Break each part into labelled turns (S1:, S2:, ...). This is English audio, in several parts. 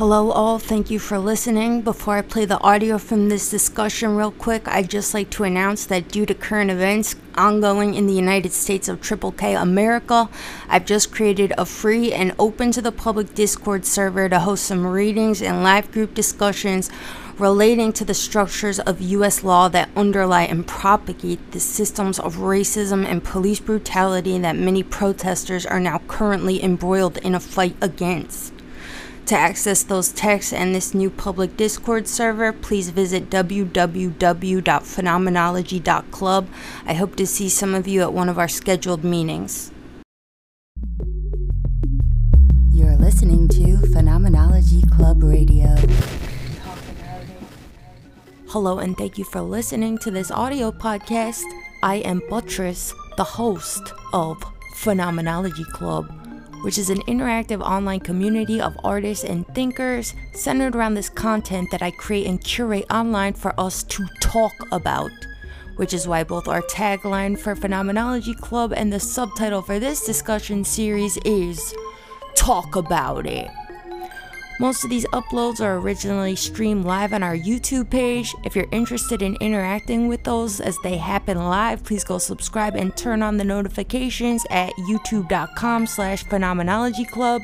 S1: Hello, all. Thank you for listening. Before I play the audio from this discussion, real quick, I'd just like to announce that due to current events ongoing in the United States of Triple K America, I've just created a free and open to the public Discord server to host some readings and live group discussions relating to the structures of U.S. law that underlie and propagate the systems of racism and police brutality that many protesters are now currently embroiled in a fight against. To access those texts and this new public Discord server, please visit www.phenomenology.club. I hope to see some of you at one of our scheduled meetings.
S2: You're listening to Phenomenology Club Radio.
S1: Hello, and thank you for listening to this audio podcast. I am Buttress, the host of Phenomenology Club which is an interactive online community of artists and thinkers centered around this content that I create and curate online for us to talk about. Which is why both our tagline for Phenomenology Club and the subtitle for this discussion series is Talk About It. Most of these uploads are originally streamed live on our YouTube page. If you're interested in interacting with those as they happen live, please go subscribe and turn on the notifications at youtube.com slash phenomenology club.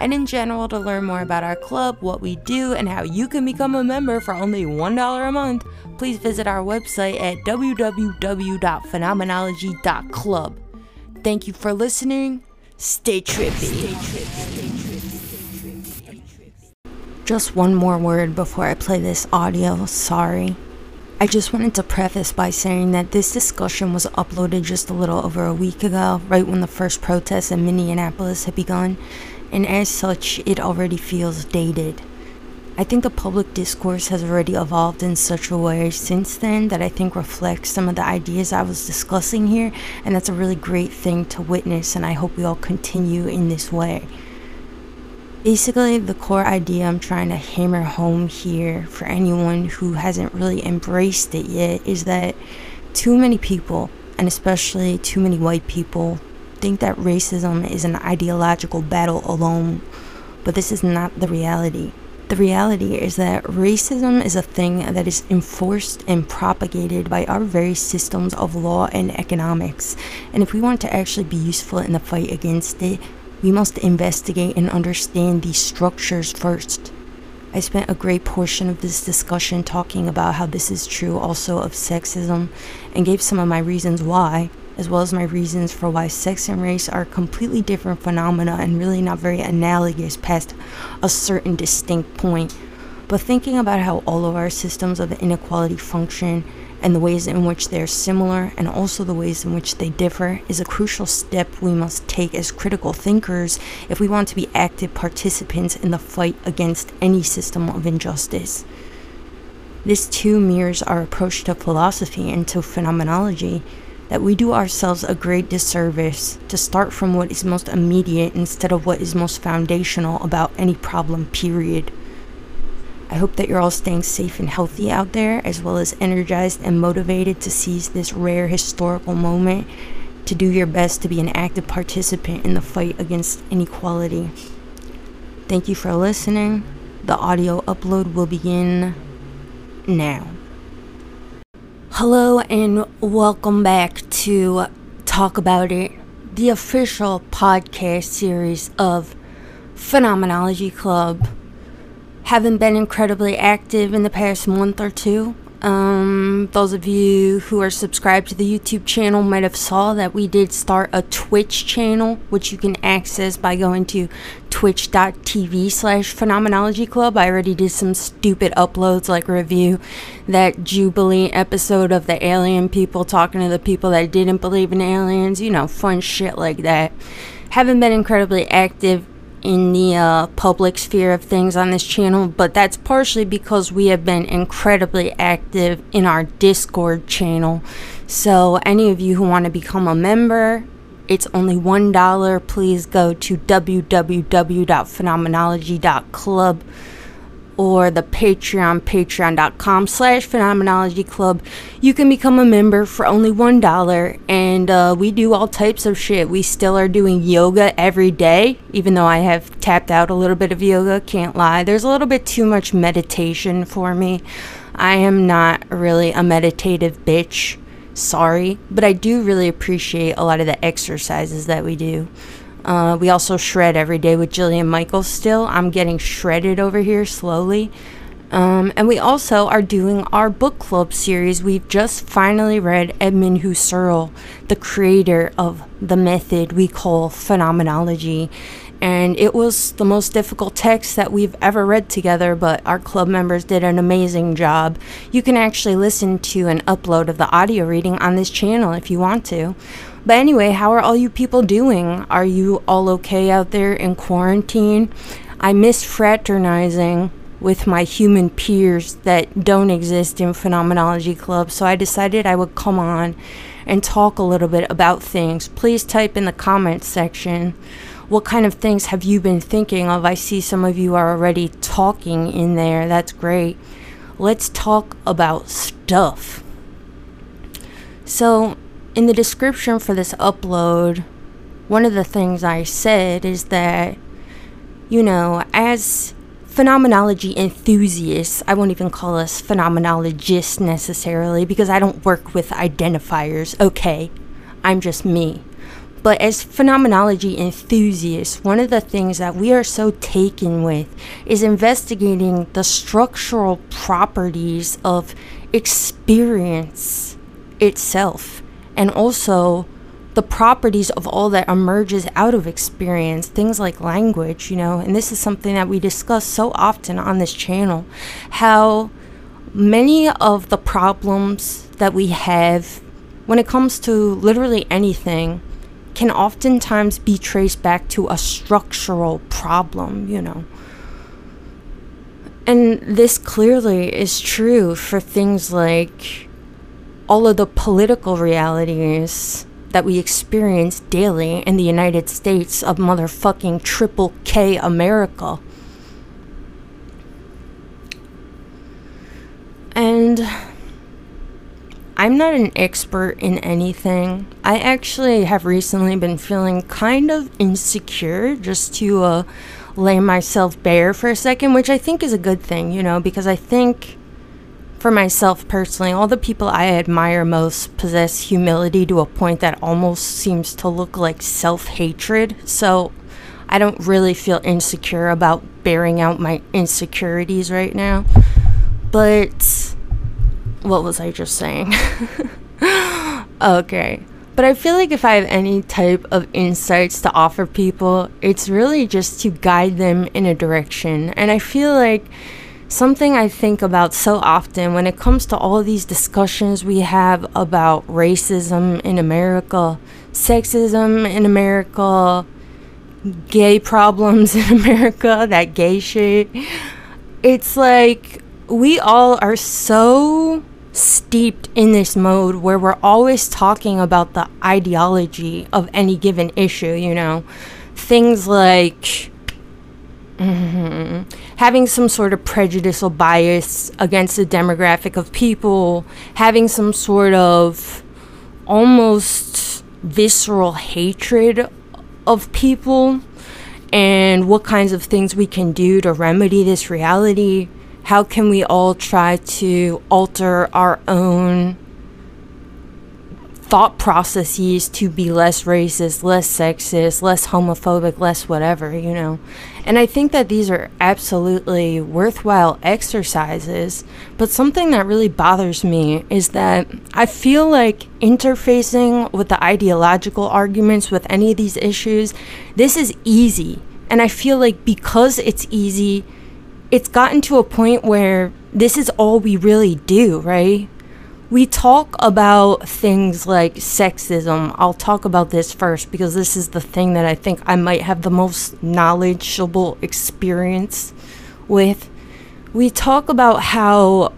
S1: And in general, to learn more about our club, what we do, and how you can become a member for only $1 a month, please visit our website at www.phenomenology.club. Thank you for listening. Stay trippy. Stay trippy. Just one more word before I play this audio, sorry. I just wanted to preface by saying that this discussion was uploaded just a little over a week ago, right when the first protests in Minneapolis had begun, and as such, it already feels dated. I think the public discourse has already evolved in such a way since then that I think reflects some of the ideas I was discussing here, and that's a really great thing to witness, and I hope we all continue in this way. Basically, the core idea I'm trying to hammer home here for anyone who hasn't really embraced it yet is that too many people, and especially too many white people, think that racism is an ideological battle alone, but this is not the reality. The reality is that racism is a thing that is enforced and propagated by our very systems of law and economics. And if we want to actually be useful in the fight against it, we must investigate and understand these structures first. I spent a great portion of this discussion talking about how this is true also of sexism and gave some of my reasons why, as well as my reasons for why sex and race are completely different phenomena and really not very analogous past a certain distinct point. But thinking about how all of our systems of inequality function and the ways in which they are similar and also the ways in which they differ is a crucial step we must take as critical thinkers if we want to be active participants in the fight against any system of injustice. This too mirrors our approach to philosophy and to phenomenology that we do ourselves a great disservice to start from what is most immediate instead of what is most foundational about any problem, period. I hope that you're all staying safe and healthy out there, as well as energized and motivated to seize this rare historical moment to do your best to be an active participant in the fight against inequality. Thank you for listening. The audio upload will begin now. Hello, and welcome back to Talk About It, the official podcast series of Phenomenology Club haven't been incredibly active in the past month or two. Um, those of you who are subscribed to the YouTube channel might have saw that we did start a Twitch channel, which you can access by going to twitch.tv slash phenomenology club. I already did some stupid uploads like review that Jubilee episode of the alien people talking to the people that didn't believe in aliens, you know, fun shit like that. Haven't been incredibly active in the uh, public sphere of things on this channel, but that's partially because we have been incredibly active in our Discord channel. So, any of you who want to become a member, it's only $1. Please go to www.phenomenology.club or the Patreon, patreon.com slash phenomenology club. You can become a member for only $1 and uh, we do all types of shit. We still are doing yoga every day, even though I have tapped out a little bit of yoga, can't lie. There's a little bit too much meditation for me. I am not really a meditative bitch. Sorry, but I do really appreciate a lot of the exercises that we do. Uh, we also shred every day with Jillian Michaels still. I'm getting shredded over here slowly. Um, and we also are doing our book club series. We've just finally read Edmund Husserl, the creator of the method we call phenomenology. And it was the most difficult text that we've ever read together, but our club members did an amazing job. You can actually listen to an upload of the audio reading on this channel if you want to. But anyway, how are all you people doing? Are you all okay out there in quarantine? I miss fraternizing with my human peers that don't exist in Phenomenology Club, so I decided I would come on and talk a little bit about things. Please type in the comments section what kind of things have you been thinking of? I see some of you are already talking in there. That's great. Let's talk about stuff. So, in the description for this upload, one of the things I said is that, you know, as phenomenology enthusiasts, I won't even call us phenomenologists necessarily because I don't work with identifiers. Okay, I'm just me. But as phenomenology enthusiasts, one of the things that we are so taken with is investigating the structural properties of experience itself and also the properties of all that emerges out of experience, things like language, you know, and this is something that we discuss so often on this channel. How many of the problems that we have when it comes to literally anything can oftentimes be traced back to a structural problem, you know. And this clearly is true for things like all of the political realities that we experience daily in the United States of motherfucking triple K America. And I'm not an expert in anything. I actually have recently been feeling kind of insecure just to uh, lay myself bare for a second, which I think is a good thing, you know, because I think for myself personally, all the people I admire most possess humility to a point that almost seems to look like self hatred. So I don't really feel insecure about bearing out my insecurities right now. But what was I just saying? okay. But I feel like if I have any type of insights to offer people, it's really just to guide them in a direction. And I feel like something I think about so often when it comes to all these discussions we have about racism in America, sexism in America, gay problems in America, that gay shit. It's like we all are so steeped in this mode where we're always talking about the ideology of any given issue, you know. Things like mm-hmm, having some sort of prejudicial bias against the demographic of people, having some sort of almost visceral hatred of people, and what kinds of things we can do to remedy this reality how can we all try to alter our own thought processes to be less racist, less sexist, less homophobic, less whatever, you know. And I think that these are absolutely worthwhile exercises, but something that really bothers me is that I feel like interfacing with the ideological arguments with any of these issues, this is easy. And I feel like because it's easy, it's gotten to a point where this is all we really do, right? We talk about things like sexism. I'll talk about this first because this is the thing that I think I might have the most knowledgeable experience with. We talk about how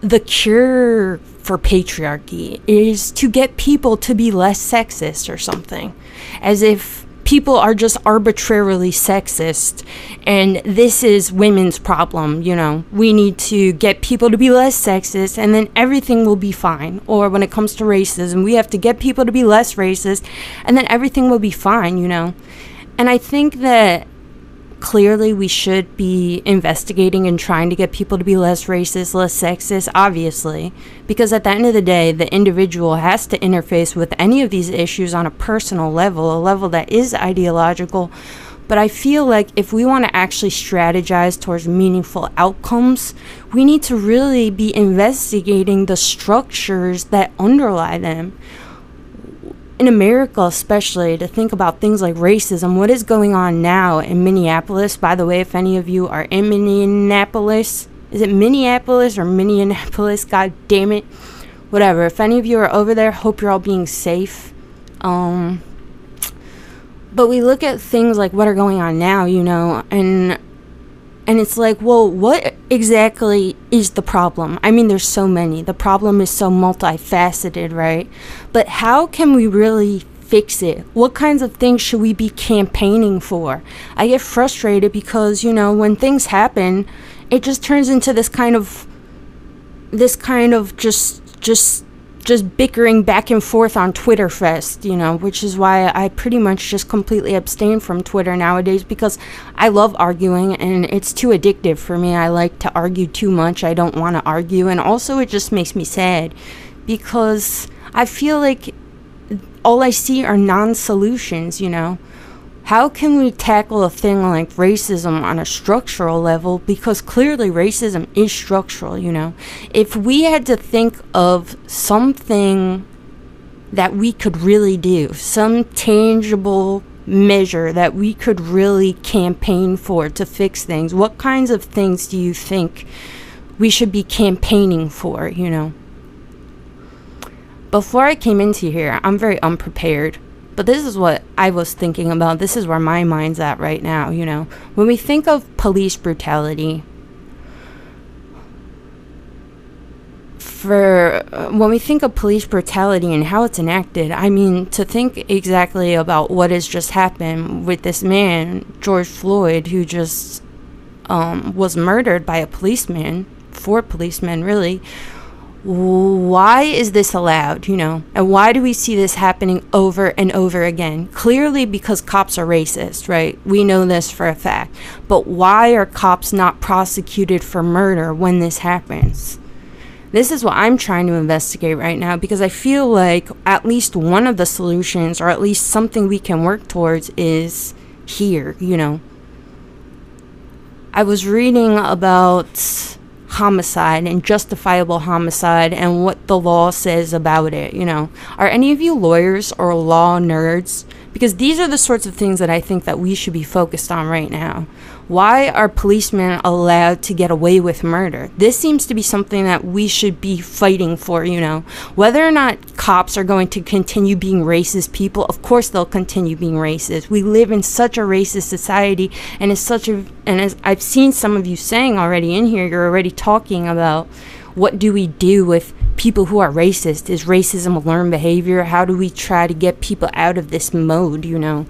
S1: the cure for patriarchy is to get people to be less sexist or something. As if people are just arbitrarily sexist and this is women's problem you know. We need to get people to be less sexist and then everything will be fine. Or when it comes to racism we have to get people to be less racist and then everything will be fine you know. And i think that clearly we should be investigating and trying to get people to be less racist, less sexist, obviously. Because at the end of the day, the individual has to interface with any of these issues on a personal level, a level that is ideological. But I feel like if we want to actually strategize towards meaningful outcomes, we need to really be investigating the structures that underlie them in America, especially, to think about things like racism, what is going on now in Minneapolis. By the way, if any of you are in Minneapolis, is it Minneapolis or Minneapolis? God damn it. Whatever. If any of you are over there, hope you're all being safe. Um, but we look at things like what are going on now, you know, and and it's like, well, what exactly is the problem? I mean, there's so many. The problem is so multifaceted, right? But how can we really fix it? What kinds of things should we be campaigning for? I get frustrated because, you know, when things happen, it just turns into this kind of this kind of just just just bickering back and forth on Twitter Fest, you know, which is why I pretty much just completely abstain from Twitter nowadays because I love arguing and it's too addictive for me. I like to argue too much. I don't want to argue. And also, it just makes me sad because I feel like all I see are non solutions, you know. How can we tackle a thing like racism on a structural level? Because clearly racism is structural, you know. If we had to think of something that we could really do, some tangible measure that we could really campaign for to fix things, what kinds of things do you think we should be campaigning for, you know? Before I came into here, I'm very unprepared but this is what I was thinking about. This is where my mind's at right now, you know. When we think of police brutality, for uh, when we think of police brutality and how it's enacted, I mean, to think exactly about what has just happened with this man, George Floyd, who just um, was murdered by a policeman, four policemen, really why is this allowed, you know? And why do we see this happening over and over again? Clearly because cops are racist, right? We know this for a fact. But why are cops not prosecuted for murder when this happens? This is what I'm trying to investigate right now because I feel like at least one of the solutions, or at least something we can work towards, is here, you know. I was reading about homicide and justifiable homicide and what the law says about it, you know. Are any of you lawyers or law nerds? Because these are the sorts of things that I think that we should be focused on right now. Why are policemen allowed to get away with murder? This seems to be something that we should be fighting for, you know. Whether or not cops are going to continue being racist people, of course they'll continue being racist. We live in such a racist society and it's such a and as I've seen some of you saying already in here, you're already talking about what do we do with people who are racist? Is racism a learned behavior? How do we try to get people out of this mode, you know?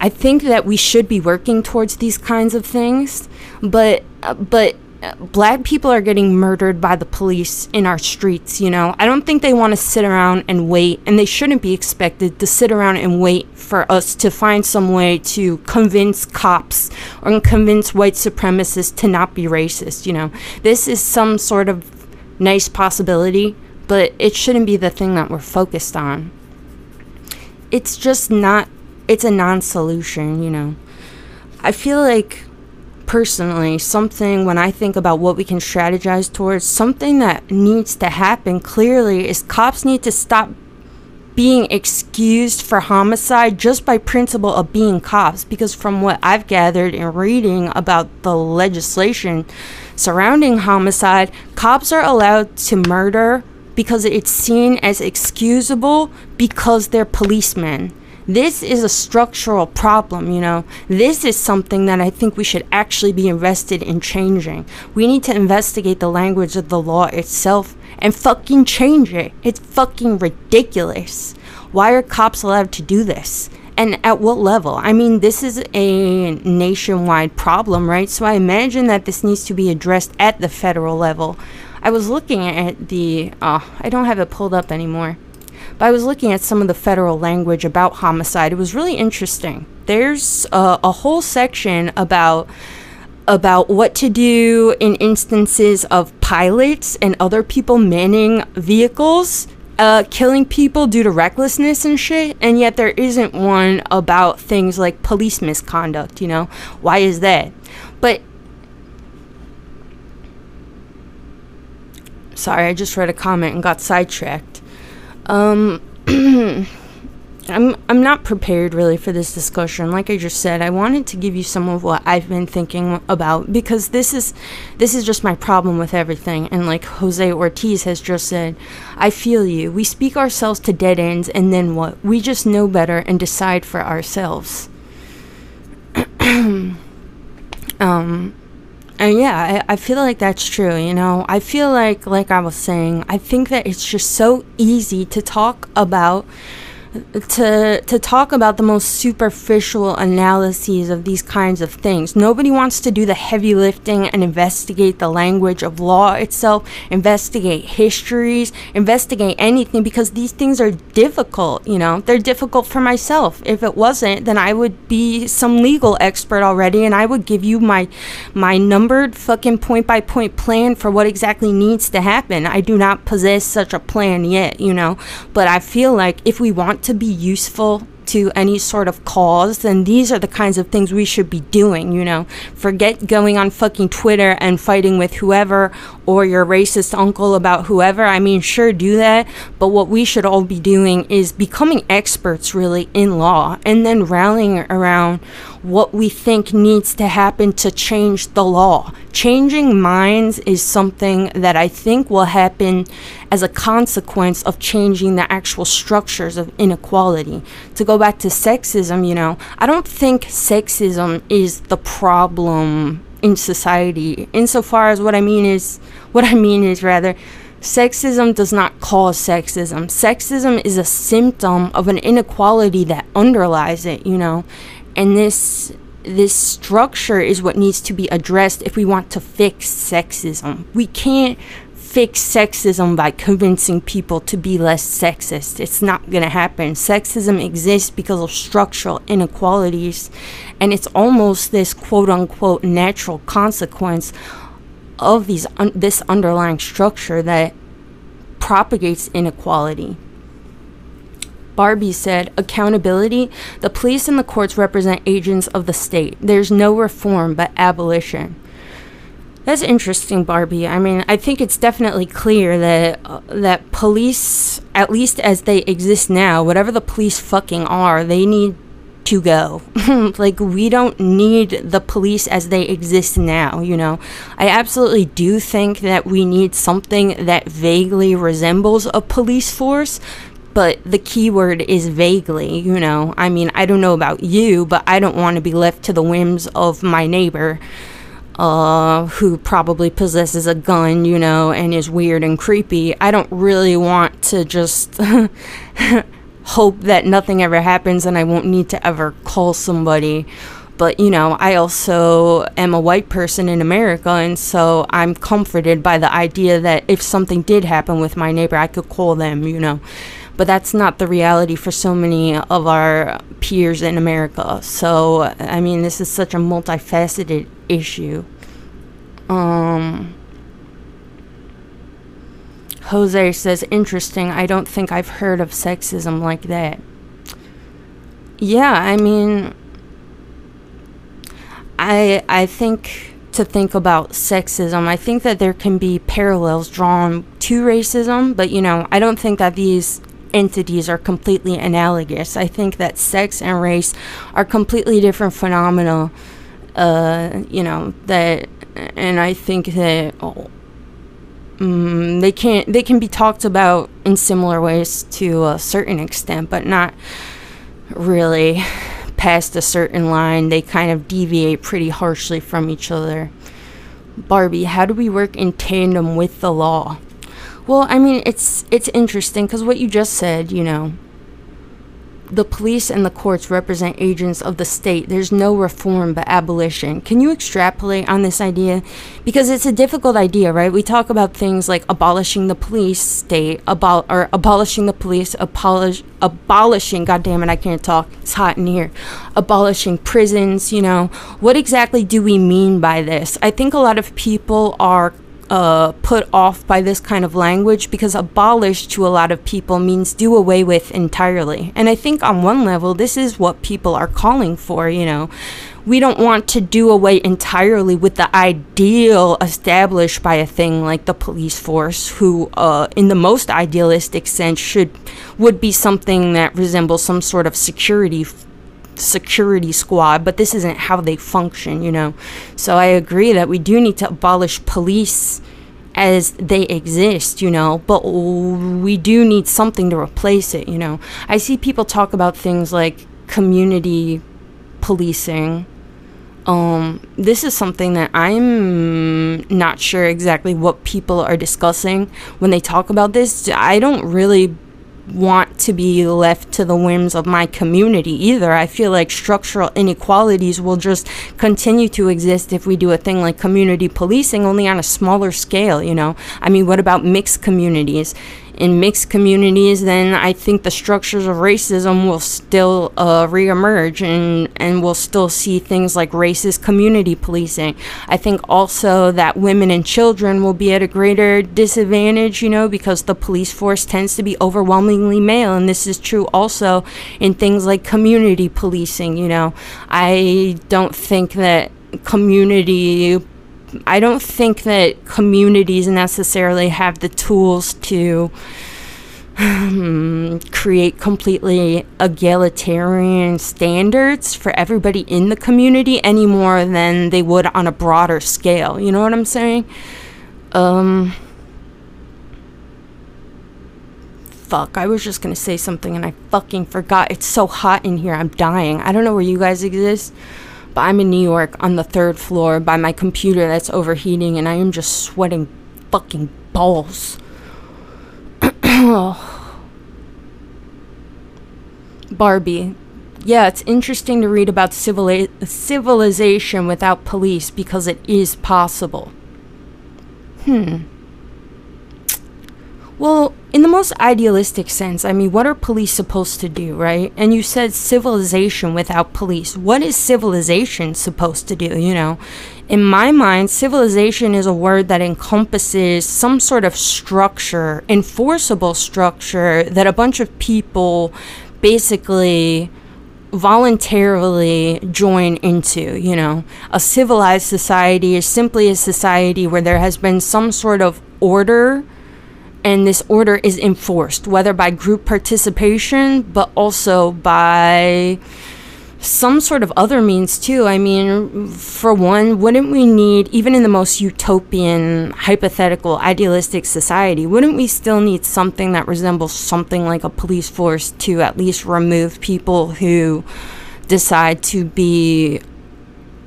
S1: I think that we should be working towards these kinds of things, but but black people are getting murdered by the police in our streets, you know. I don't think they want to sit around and wait, and they shouldn't be expected to sit around and wait for us to find some way to convince cops or convince white supremacists to not be racist, you know. This is some sort of nice possibility, but it shouldn't be the thing that we're focused on. It's just not it's a non-solution, you know. I feel like personally something when I think about what we can strategize towards, something that needs to happen clearly is cops need to stop being excused for homicide just by principle of being cops because from what I've gathered in reading about the legislation surrounding homicide, cops are allowed to murder because it's seen as excusable because they're policemen. This is a structural problem, you know. This is something that I think we should actually be invested in changing. We need to investigate the language of the law itself and fucking change it. It's fucking ridiculous. Why are cops allowed to do this? and at what level? I mean, this is a nationwide problem, right? So I imagine that this needs to be addressed at the federal level. I was looking at the, uh, I don't have it pulled up anymore, but I was looking at some of the federal language about homicide. It was really interesting. There's a, a whole section about about what to do in instances of pilots and other people manning vehicles uh, killing people due to recklessness and shit, and yet there isn't one about things like police misconduct, you know? Why is that? But. Sorry, I just read a comment and got sidetracked. Um. I'm I'm not prepared really for this discussion. Like I just said, I wanted to give you some of what I've been thinking about because this is this is just my problem with everything. And like Jose Ortiz has just said, I feel you. We speak ourselves to dead ends and then what? We just know better and decide for ourselves. um and yeah, I, I feel like that's true, you know. I feel like like I was saying, I think that it's just so easy to talk about to to talk about the most superficial analyses of these kinds of things. Nobody wants to do the heavy lifting and investigate the language of law itself, investigate histories, investigate anything because these things are difficult, you know. They're difficult for myself. If it wasn't, then I would be some legal expert already and I would give you my my numbered fucking point by point plan for what exactly needs to happen. I do not possess such a plan yet, you know. But I feel like if we want to be useful to any sort of cause, then these are the kinds of things we should be doing, you know. Forget going on fucking Twitter and fighting with whoever or your racist uncle about whoever. I mean, sure, do that, but what we should all be doing is becoming experts really in law and then rallying around what we think needs to happen to change the law. Changing minds is something that I think will happen as a consequence of changing the actual structures of inequality. To go back to sexism, you know, I don't think sexism is the problem in society. Insofar as what I mean is, what I mean is rather, Sexism does not cause sexism. Sexism is a symptom of an inequality that underlies it, you know and this this structure is what needs to be addressed if we want to fix sexism. We can't fix sexism by convincing people to be less sexist. It's not going to happen. Sexism exists because of structural inequalities, and it's almost this quote unquote natural consequence of these un- this underlying structure that propagates inequality. Barbie said, accountability, the police and the courts represent agents of the state. There's no reform but abolition. That's interesting, Barbie. I mean, I think it's definitely clear that uh, that police, at least as they exist now, whatever the police fucking are, they need to go. like we don't need the police as they exist now, you know. I absolutely do think that we need something that vaguely resembles a police force but the keyword is vaguely, you know. I mean, I don't know about you, but I don't want to be left to the whims of my neighbor uh, who probably possesses a gun, you know, and is weird and creepy. I don't really want to just hope that nothing ever happens and I won't need to ever call somebody. But, you know, I also am a white person in America, and so I'm comforted by the idea that if something did happen with my neighbor, I could call them, you know but that's not the reality for so many of our peers in America. So, I mean, this is such a multifaceted issue. Um, Jose says, interesting. I don't think I've heard of sexism like that. Yeah, I mean, I I think to think about sexism, I think that there can be parallels drawn to racism, but you know, I don't think that these entities are completely analogous. I think that sex and race are completely different phenomena. Uh, you know that, and I think that oh, um, they can they can be talked about in similar ways to a certain extent, but not really past a certain line. They kind of deviate pretty harshly from each other. Barbie, how do we work in tandem with the law? Well, I mean, it's it's interesting because what you just said, you know, the police and the courts represent agents of the state. There's no reform but abolition. Can you extrapolate on this idea? Because it's a difficult idea, right? We talk about things like abolishing the police state, abol- or abolishing the police, abolish- abolishing, God damn it, I can't talk. It's hot in here. Abolishing prisons, you know. What exactly do we mean by this? I think a lot of people are uh, put off by this kind of language because abolish to a lot of people means do away with entirely. And I think on one level, this is what people are calling for, you know. We don't want to do away entirely with the ideal established by a thing like the police force, who, uh, in the most idealistic sense, should would be something that resembles some sort of security security squad, but this isn't how they function, you know. So I agree that we do need to abolish police as they exist, you know, but we do need something to replace it, you know. I see people talk about things like community policing. Um, this is something that I'm not sure exactly what people are discussing when they talk about this. I don't really want to be left to the whims of my community either. I feel like structural inequalities will just continue to exist if we do a thing like community policing, only on a smaller scale, you know? I mean, what about mixed communities? In mixed communities, then I think the structures of racism will still uh, reemerge and, and we'll still see things like racist community policing. I think also that women and children will be at a greater disadvantage, you know, because the police force tends to be overwhelmingly male. And this is true also in things like community policing, you know. I don't think that community I don't think that communities necessarily have the tools to um, create completely egalitarian standards for everybody in the community any more than they would on a broader scale. You know what I'm saying? Um. Fuck, I was just gonna say something and I fucking forgot. It's so hot in here, I'm dying. I don't know where you guys exist. I'm in New York on the third floor by my computer that's overheating, and I am just sweating fucking balls. Barbie. Yeah, it's interesting to read about civili- civilization without police because it is possible. Hmm. Well, in the most idealistic sense, I mean, what are police supposed to do, right? And you said civilization without police. What is civilization supposed to do, you know? In my mind, civilization is a word that encompasses some sort of structure, enforceable structure that a bunch of people basically voluntarily join into, you know. A civilized society is simply a society where there has been some sort of order and this order is enforced, whether by group participation, but also by some sort of other means too. I mean, for one, wouldn't we need, even in the most utopian, hypothetical, idealistic society, wouldn't we still need something that resembles something like a police force to at least remove people who decide to be,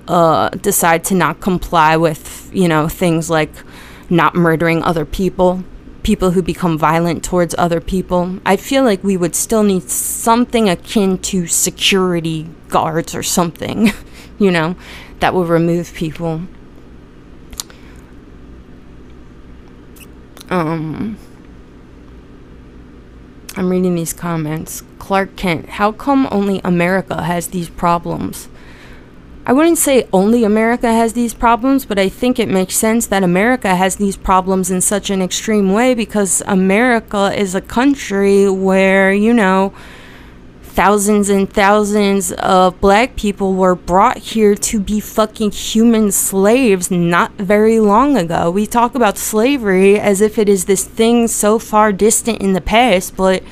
S1: uh, decide to not comply with, you know, things like not murdering other people? People who become violent towards other people. I feel like we would still need something akin to security guards or something, you know, that will remove people. Um, I'm reading these comments. Clark Kent, how come only America has these problems? I wouldn't say only America has these problems, but I think it makes sense that America has these problems in such an extreme way because America is a country where, you know, thousands and thousands of black people were brought here to be fucking human slaves not very long ago. We talk about slavery as if it is this thing so far distant in the past, but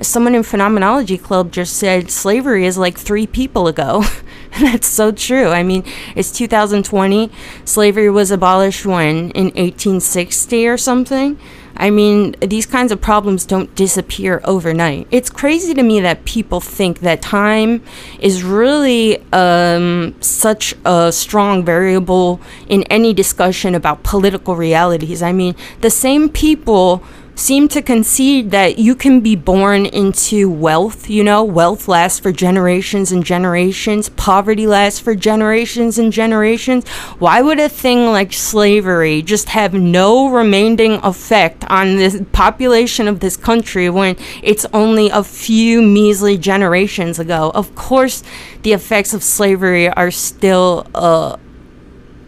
S1: someone in Phenomenology Club just said slavery is like three people ago. That's so true. I mean, it's 2020. Slavery was abolished when? In 1860 or something? I mean, these kinds of problems don't disappear overnight. It's crazy to me that people think that time is really um, such a strong variable in any discussion about political realities. I mean, the same people seem to concede that you can be born into wealth, you know, wealth lasts for generations and generations, poverty lasts for generations and generations. Why would a thing like slavery just have no remaining effect on the population of this country when it's only a few measly generations ago? Of course, the effects of slavery are still uh,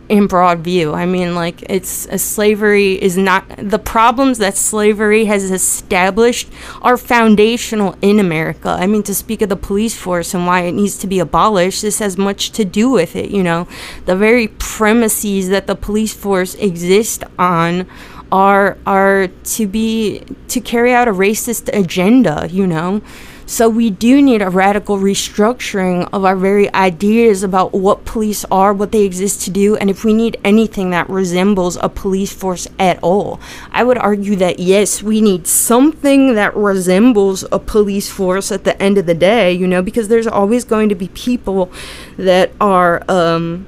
S1: in broad view. I mean, like it's uh, slavery is not the problems that slavery has established are foundational in America. I mean, to speak of the police force and why it needs to be abolished, this has much to do with it. You know, the very premises that the police force exists on are are to be to carry out a racist agenda. You know. So we do need a radical restructuring of our very ideas about what police are, what they exist to do, and if we need anything that resembles a police force at all. I would argue that yes, we need something that resembles a police force at the end of the day, you know, because there's always going to be people that are um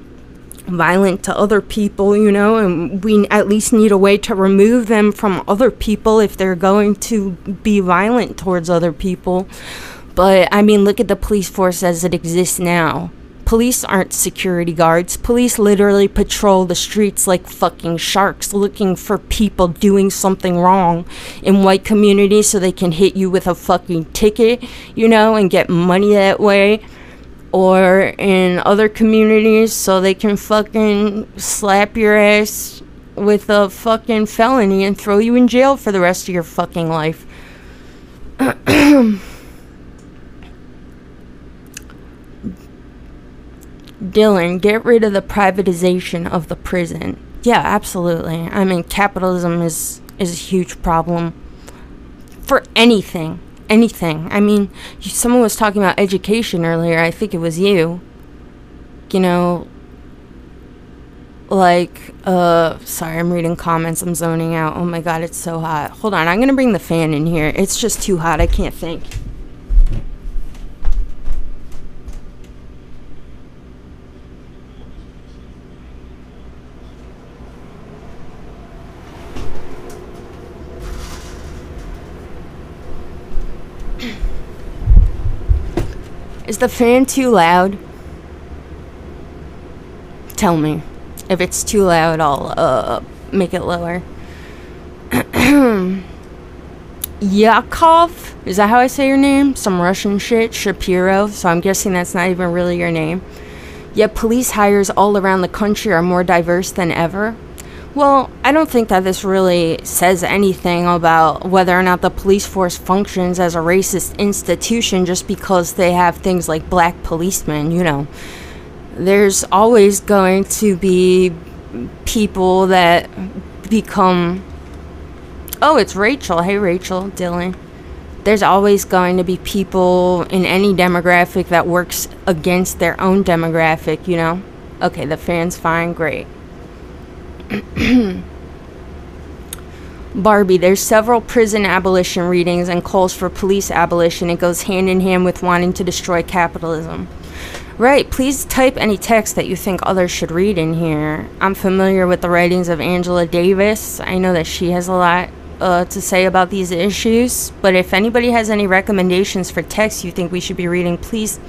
S1: violent to other people, you know, and we at least need a way to remove them from other people if they're going to be violent towards other people. But I mean, look at the police force as it exists now. Police aren't security guards. Police literally patrol the streets like fucking sharks looking for people doing something wrong in white communities so they can hit you with a fucking ticket, you know, and get money that way or in other communities so they can fucking slap your ass with a fucking felony and throw you in jail for the rest of your fucking life. Dylan, get rid of the privatization of the prison. Yeah, absolutely. I mean, capitalism is is a huge problem for anything anything. I mean, someone was talking about education earlier. I think it was you. You know, like, uh, sorry, I'm reading comments. I'm zoning out. Oh my god, it's so hot. Hold on, I'm gonna bring the fan in here. It's just too hot. I can't think. Is the fan too loud? Tell me. If it's too loud, I'll uh, make it lower. Yakov? Is that how I say your name? Some Russian shit? Shapiro? So I'm guessing that's not even really your name. Yet police hires all around the country are more diverse than ever. Well, I don't think that this really says anything about whether or not the police force functions as a racist institution just because they have things like black policemen, you know. There's always going to be people that become. Oh, it's Rachel. Hey, Rachel, Dylan. There's always going to be people in any demographic that works against their own demographic, you know? Okay, the fan's fine, great. Barbie, there's several prison abolition readings and calls for police abolition. It goes hand in hand with wanting to destroy capitalism. Right, please type any text that you think others should read in here. I'm familiar with the writings of Angela Davis. I know that she has a lot uh, to say about these issues, but if anybody has any recommendations for texts you think we should be reading, please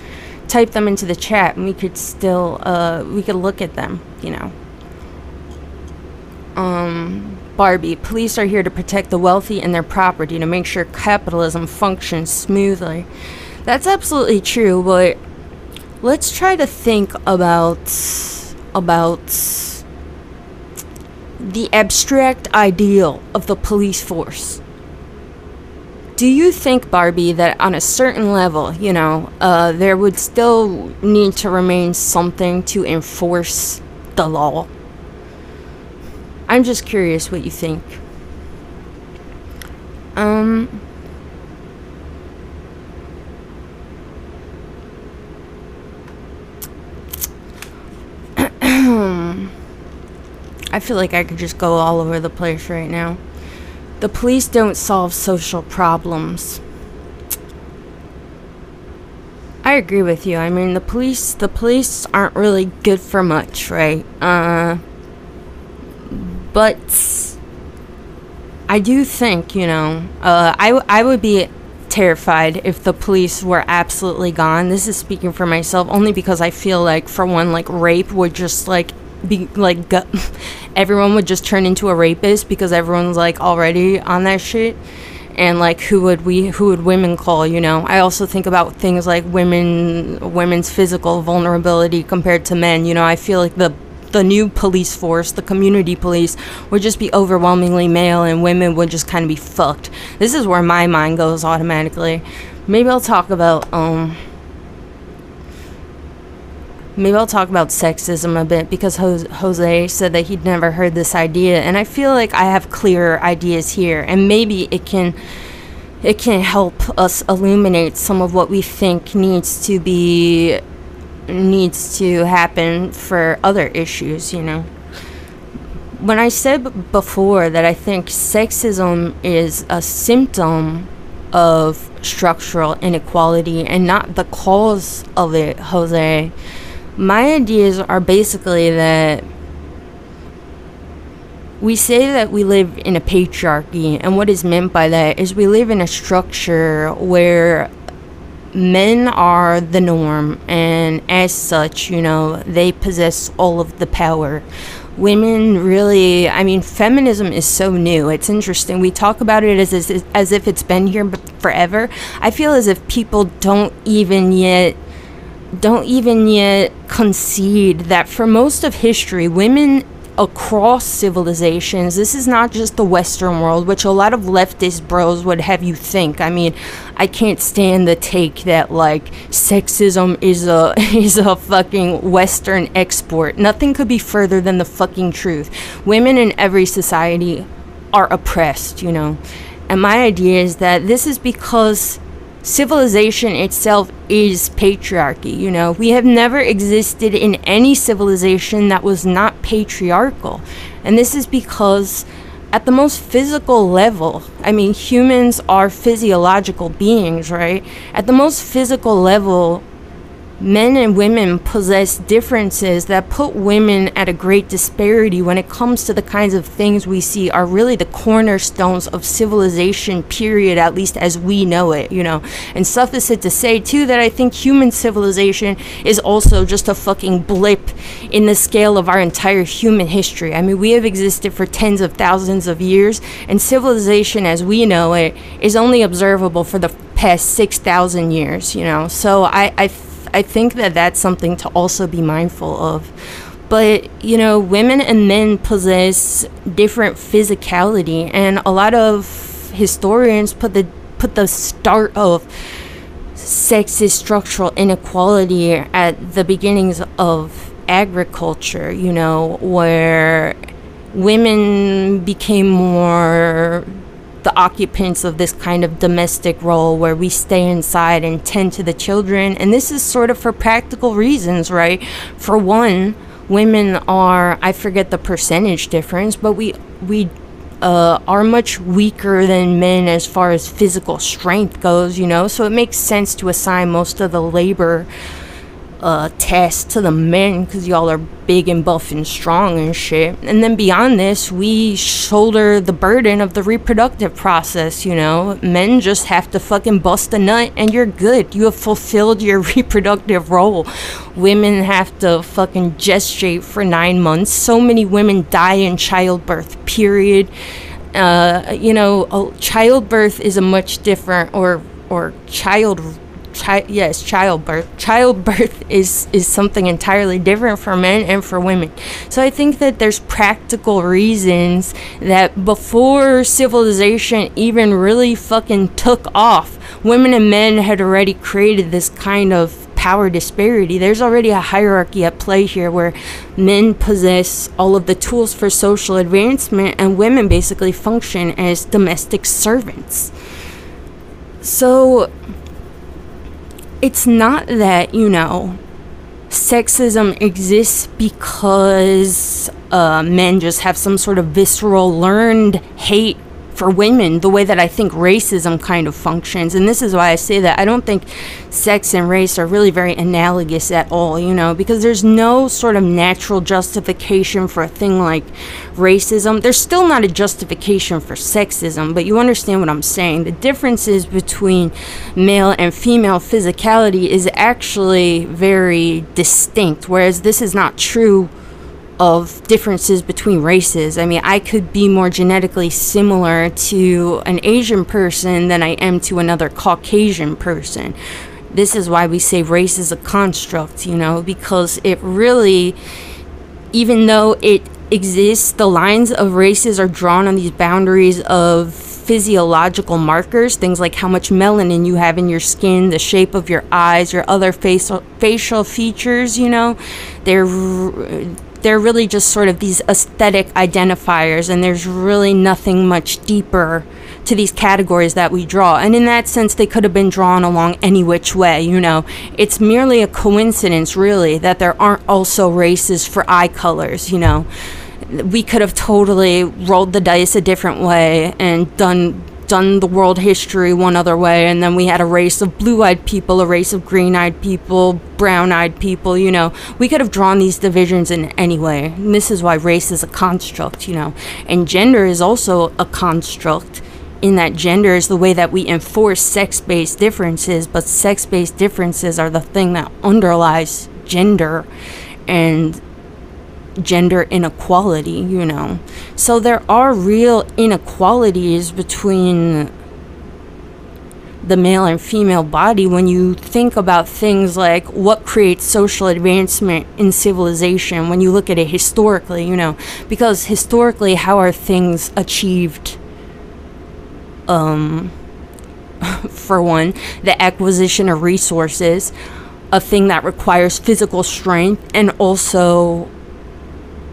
S1: type them into the chat and we could still, uh, we could look at them, you know um, Barbie, police are here to protect the wealthy and their property to make sure capitalism functions smoothly. That's absolutely true, but let's try to think about about the abstract ideal of the police force. Do you think, Barbie, that on a certain level, you know, uh, there would still need to remain something to enforce the law? I'm just curious what you think. Um. I feel like I could just go all over the place right now. The police don't solve social problems. I agree with you. I mean, the police the police aren't really good for much, right? Uh but I do think, you know, uh, I, I would be terrified if the police were absolutely gone. This is speaking for myself only because I feel like, for one, like rape would just like be like gu- everyone would just turn into a rapist because everyone's like already on that shit. And like who would we who would women call you know? I also think about things like women women's physical vulnerability compared to men you know? I feel like the the new police force, the community police, would just be overwhelmingly male and women would just kind of be fucked. This is where my mind goes automatically. Maybe I'll talk about, um, maybe I'll talk about sexism a bit because Jose said that he'd never heard this idea, and I feel like I have clearer ideas here, and maybe it can it can help us illuminate some of what we think needs to be needs to happen for other issues, you know. When I said before that I think sexism is a symptom of structural inequality and not the cause of it, Jose, my ideas are basically that we say that we live in a patriarchy, and what is meant by that is we live in a structure where men are the norm, and as such, you know, they possess all of the power. Women really, I mean, feminism is so new. It's interesting. We talk about it as, as, as if it's been here forever. I feel as if people don't even yet don't even yet concede that for most of history, women across civilizations. This is not just the Western world, which a lot of leftist bros would have you think. I mean, I can't stand the take that like sexism is a is a fucking Western export. Nothing could be further than the fucking truth. Women in every society are oppressed, you know. And my idea is that this is because civilization itself is patriarchy. You know, we have never existed in any civilization that was not patriarchal. And this is because, at the most physical level, I mean, humans are physiological beings, right? At the most physical level, men and women possess differences that put women at a great disparity when it comes to the kinds of things we see are really the cornerstones of civilization period at least as we know it you know. And suffice it to say too that i think human civilization is also just a fucking blip in the scale of our entire human history. I mean we have existed for tens of thousands of years and civilization as we know it is only observable for the past 6000 years you know. So i i I think that that's something to also be mindful of. But, you know, women and men possess different physicality, and a lot of historians put the put the start of sexist structural inequality at the beginnings of agriculture, you know, where women became more the occupants of this kind of domestic role where we stay inside and tend to the children. And this is sort of for practical reasons, right? For one, women are, I forget the percentage difference, but we, we, uh, are much weaker than men as far as physical strength goes, you know, so it makes sense to assign most of the labor uh, test to the men because y'all are big and buff and strong and shit. And then beyond this, we shoulder the burden of the reproductive process, you know? Men just have to fucking bust a nut and you're good. You have fulfilled your reproductive role. Women have to fucking gestate for nine months. So many women die in childbirth, period. Uh, you know, childbirth is a much different, or or child chi- yes, childbirth. Childbirth is is something entirely different for men and for women. So I think that there's practical reasons that before civilization even really fucking took off, women and men had already created this kind of power disparity. There's already a hierarchy at play here where men possess all of the tools for social advancement and women basically function as domestic servants. So it's not that, you know, sexism exists because uh, men just have some sort of visceral learned hate for women the way that I think racism kind of functions. And this is why I say that I don't think sex and race are really very analogous at all, you know, because there's no sort of natural justification for a thing like racism. There's still not a justification for sexism, but you understand what I'm saying. The differences between male and female physicality is actually very distinct, whereas this is not true of differences between races. I mean, I could be more genetically similar to an Asian person than I am to another Caucasian person. This is why we say race is a construct, you know, because it really, even though it exists, the lines of races are drawn on these boundaries of physiological markers, things like how much melanin you have in your skin, the shape of your eyes, your other facial facial features, you know, they're they're really just sort of these aesthetic identifiers, and there's really nothing much deeper to these categories that we draw. And in that sense, they could have been drawn along any which way, you know. It's merely a coincidence, really, that there aren't also races for eye colors, you know. We could have totally rolled the dice a different way and done done the world history one other way, and then we had a race of blue eyed people, a race of green eyed people, brown eyed people, you know. We could have drawn these divisions in any way. And this is why race is a construct, you know. And gender is also a construct in that gender is the way that we enforce sex based differences, but sex based differences are the thing that underlies gender. And gender inequality, you know. So there are real inequalities between the male and female body when you think about things like what creates social advancement in civilization when you look at it historically, you know, because historically how are things achieved um for one, the acquisition of resources, a thing that requires physical strength and also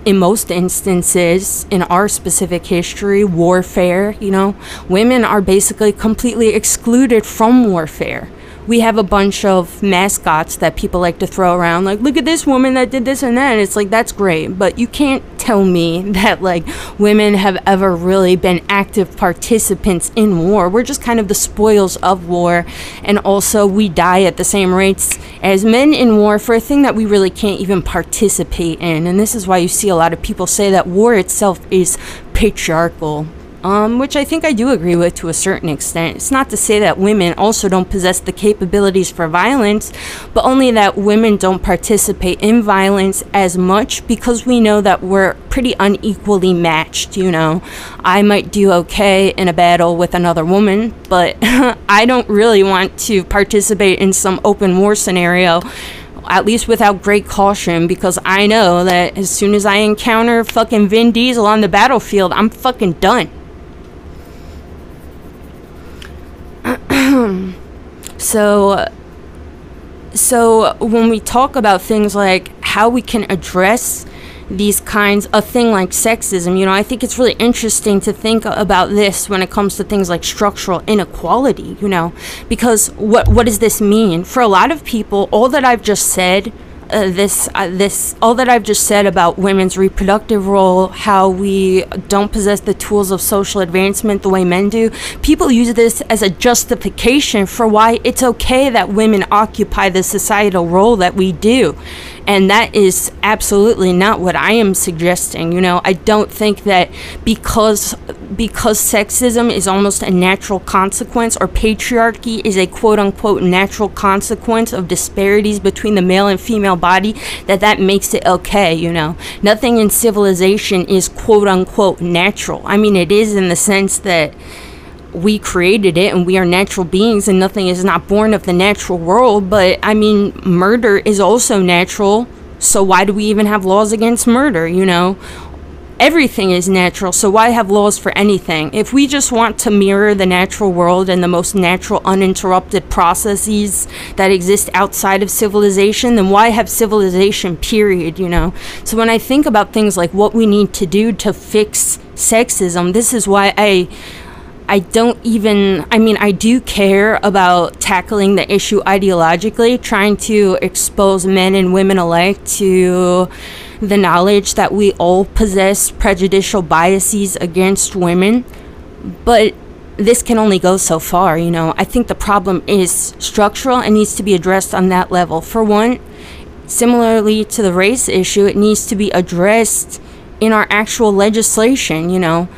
S1: in most instances in our specific history, warfare, you know, women are basically completely excluded from warfare we have a bunch of mascots that people like to throw around like look at this woman that did this and that and it's like that's great but you can't tell me that like women have ever really been active participants in war. We're just kind of the spoils of war and also we die at the same rates as men in war for a thing that we really can't even participate in and this is why you see a lot of people say that war itself is patriarchal um, which I think I do agree with to a certain extent. It's not to say that women also don't possess the capabilities for violence, but only that women don't participate in violence as much because we know that we're pretty unequally matched, you know. I might do okay in a battle with another woman, but I don't really want to participate in some open war scenario at least without great caution, because I know that as soon as I encounter fucking Vin Diesel on the battlefield, I'm fucking done. so so when we talk about things like how we can address these kinds of thing like sexism you know i think it's really interesting to think about this when it comes to things like structural inequality you know because what what does this mean? For a lot of people all that i've just said uh, this uh, this all that I've just said about women's reproductive role, how we don't possess the tools of social advancement the way men do. People use this as a justification for why it's okay that women occupy the societal role that we do. And that is absolutely not what I am suggesting. You know, I don't think that because because sexism is almost a natural consequence or patriarchy is a quote unquote natural consequence of disparities between the male and female body that that makes it okay, you know. Nothing in civilization is quote unquote natural. I mean, it is in the sense that we created it and we are natural beings and nothing is not born of the natural world. But I mean, murder is also natural. So why do we even have laws against murder, you know? Everything is natural, so why have laws for anything? If we just want to mirror the natural world and the most natural, uninterrupted processes that exist outside of civilization, then why have civilization, period, you know? So when I think about things like what we need to do to fix sexism, this is why I I don't even, I mean, I do care about tackling the issue ideologically, trying to expose men and women alike to the knowledge that we all possess prejudicial biases against women. But this can only go so far, you know. I think the problem is structural and needs to be addressed on that level. For one, similarly to the race issue, it needs to be addressed in our actual legislation, you know.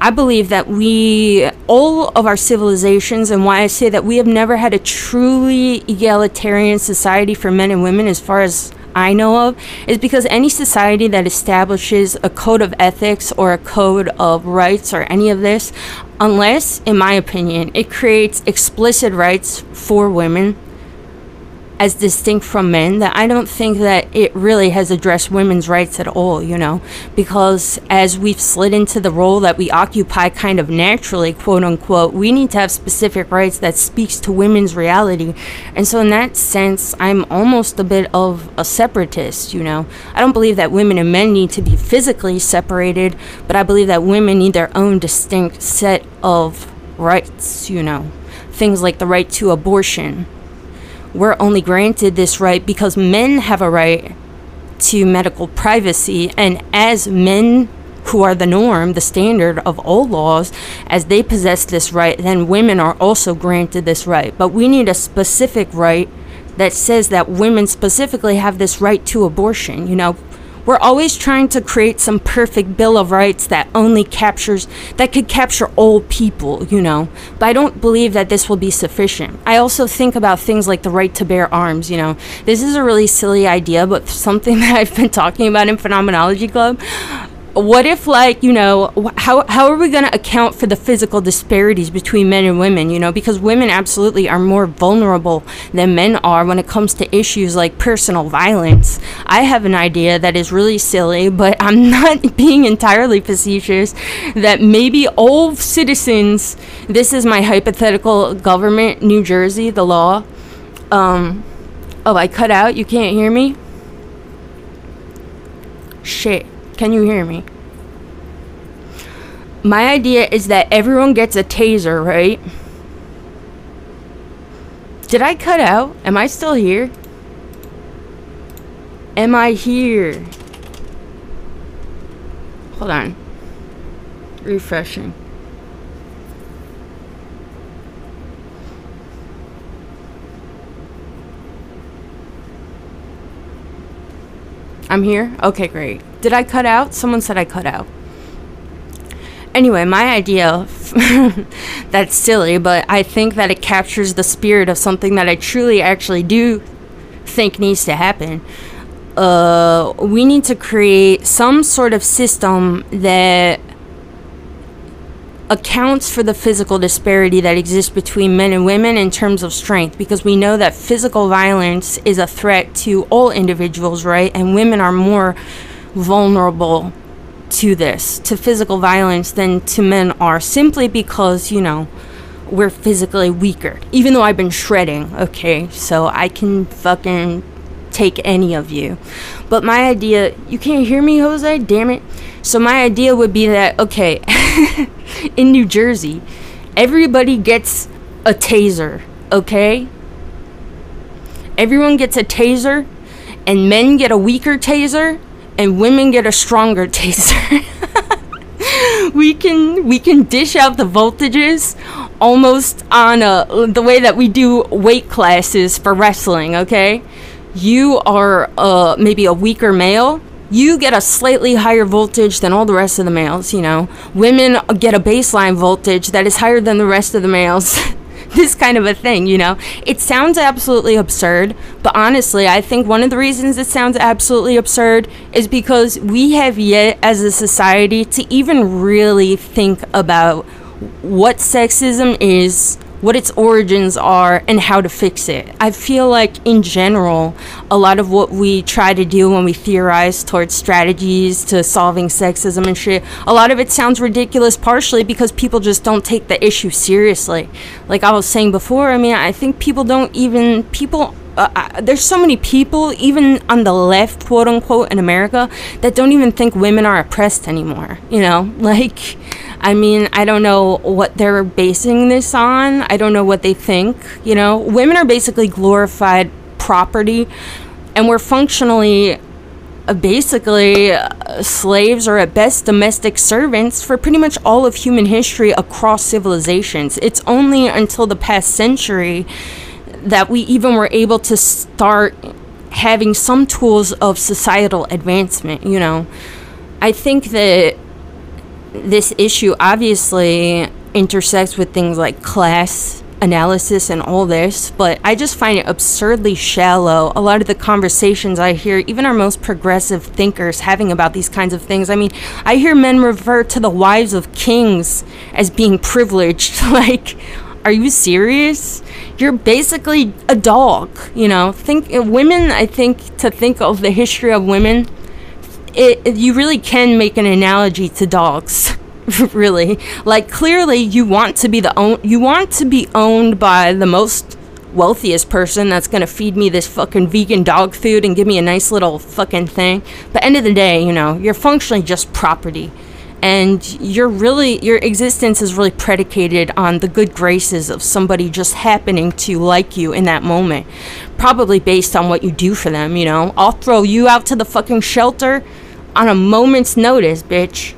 S1: I believe that we, all of our civilizations, and why I say that we have never had a truly egalitarian society for men and women, as far as I know of, is because any society that establishes a code of ethics or a code of rights or any of this, unless, in my opinion, it creates explicit rights for women as distinct from men that I don't think that it really has addressed women's rights at all, you know, because as we've slid into the role that we occupy kind of naturally, quote unquote, we need to have specific rights that speaks to women's reality. And so in that sense, I'm almost a bit of a separatist, you know. I don't believe that women and men need to be physically separated, but I believe that women need their own distinct set of rights, you know. Things like the right to abortion, we're only granted this right because men have a right to medical privacy. And as men who are the norm, the standard of all laws, as they possess this right, then women are also granted this right. But we need a specific right that says that women specifically have this right to abortion. You know, we're always trying to create some perfect bill of rights that only captures that could capture all people, you know. But I don't believe that this will be sufficient. I also think about things like the right to bear arms, you know. This is a really silly idea, but something that I've been talking about in Phenomenology Club what if like you know how, how are we going to account for the physical disparities between men and women you know? Because women absolutely are more vulnerable than men are when it comes to issues like personal violence. I have an idea that is really silly but i'm not being entirely facetious that maybe all citizens this is my hypothetical government new jersey the law um oh i cut out you can't hear me? Shit can you hear me? My idea is that everyone gets a taser, right? Did I cut out? Am I still here? Am I here? Hold on. Refreshing. I'm here? Okay, great. Did I cut out? Someone said I cut out. Anyway, my idea that's silly, but I think that it captures the spirit of something that I truly actually do think needs to happen. Uh, we need to create some sort of system that accounts for the physical disparity that exists between men and women in terms of strength because we know that physical violence is a threat to all individuals, right? And women are more vulnerable to this, to physical violence, than to men are simply because, you know, we're physically weaker. Even though I've been shredding, okay? So I can fucking take any of you. But my idea, you can't hear me, Jose? Damn it. So my idea would be that, okay, in New Jersey, everybody gets a taser, okay? Everyone gets a taser, and men get a weaker taser, and women get a stronger taser. we can we can dish out the voltages almost on a, the way that we do weight classes for wrestling, okay? You are uh, maybe a weaker male, you get a slightly higher voltage than all the rest of the males, you know. Women get a baseline voltage that is higher than the rest of the males. this kind of a thing, you know. It sounds absolutely absurd, but honestly, I think one of the reasons it sounds absolutely absurd is because we have yet as a society to even really think about what sexism is what its origins are, and how to fix it. I feel like, in general, a lot of what we try to do when we theorize towards strategies to solving sexism and shit, a lot of it sounds ridiculous, partially because people just don't take the issue seriously. Like I was saying before, I mean, I think people don't even, people uh, uh, there's so many people, even on the left, quote unquote, in America, that don't even think women are oppressed anymore. You know, like I mean, I don't know what they're basing this on. I don't know what they think. You know, women are basically glorified property, and we're functionally uh, basically uh, slaves or at best domestic servants for pretty much all of human history across civilizations. It's only until the past century that we even were able to start having some tools of societal advancement, you know. I think that this issue obviously intersects with things like class analysis and all this, but I just find it absurdly shallow. A lot of the conversations I hear, even our most progressive thinkers having about these kinds of things. I mean, I hear men refer to the wives of kings as being privileged. like, are you serious? You're basically a dog, you know. Think women, I think to think of the history of women, it, you really can make an analogy to dogs. really. Like clearly you want to be the own you want to be owned by the most wealthiest person that's going to feed me this fucking vegan dog food and give me a nice little fucking thing. But end of the day, you know, you're functionally just property. And you're really your existence is really predicated on the good graces of somebody just happening to like you in that moment. Probably based on what you do for them, you know. I'll throw you out to the fucking shelter on a moment's notice, bitch.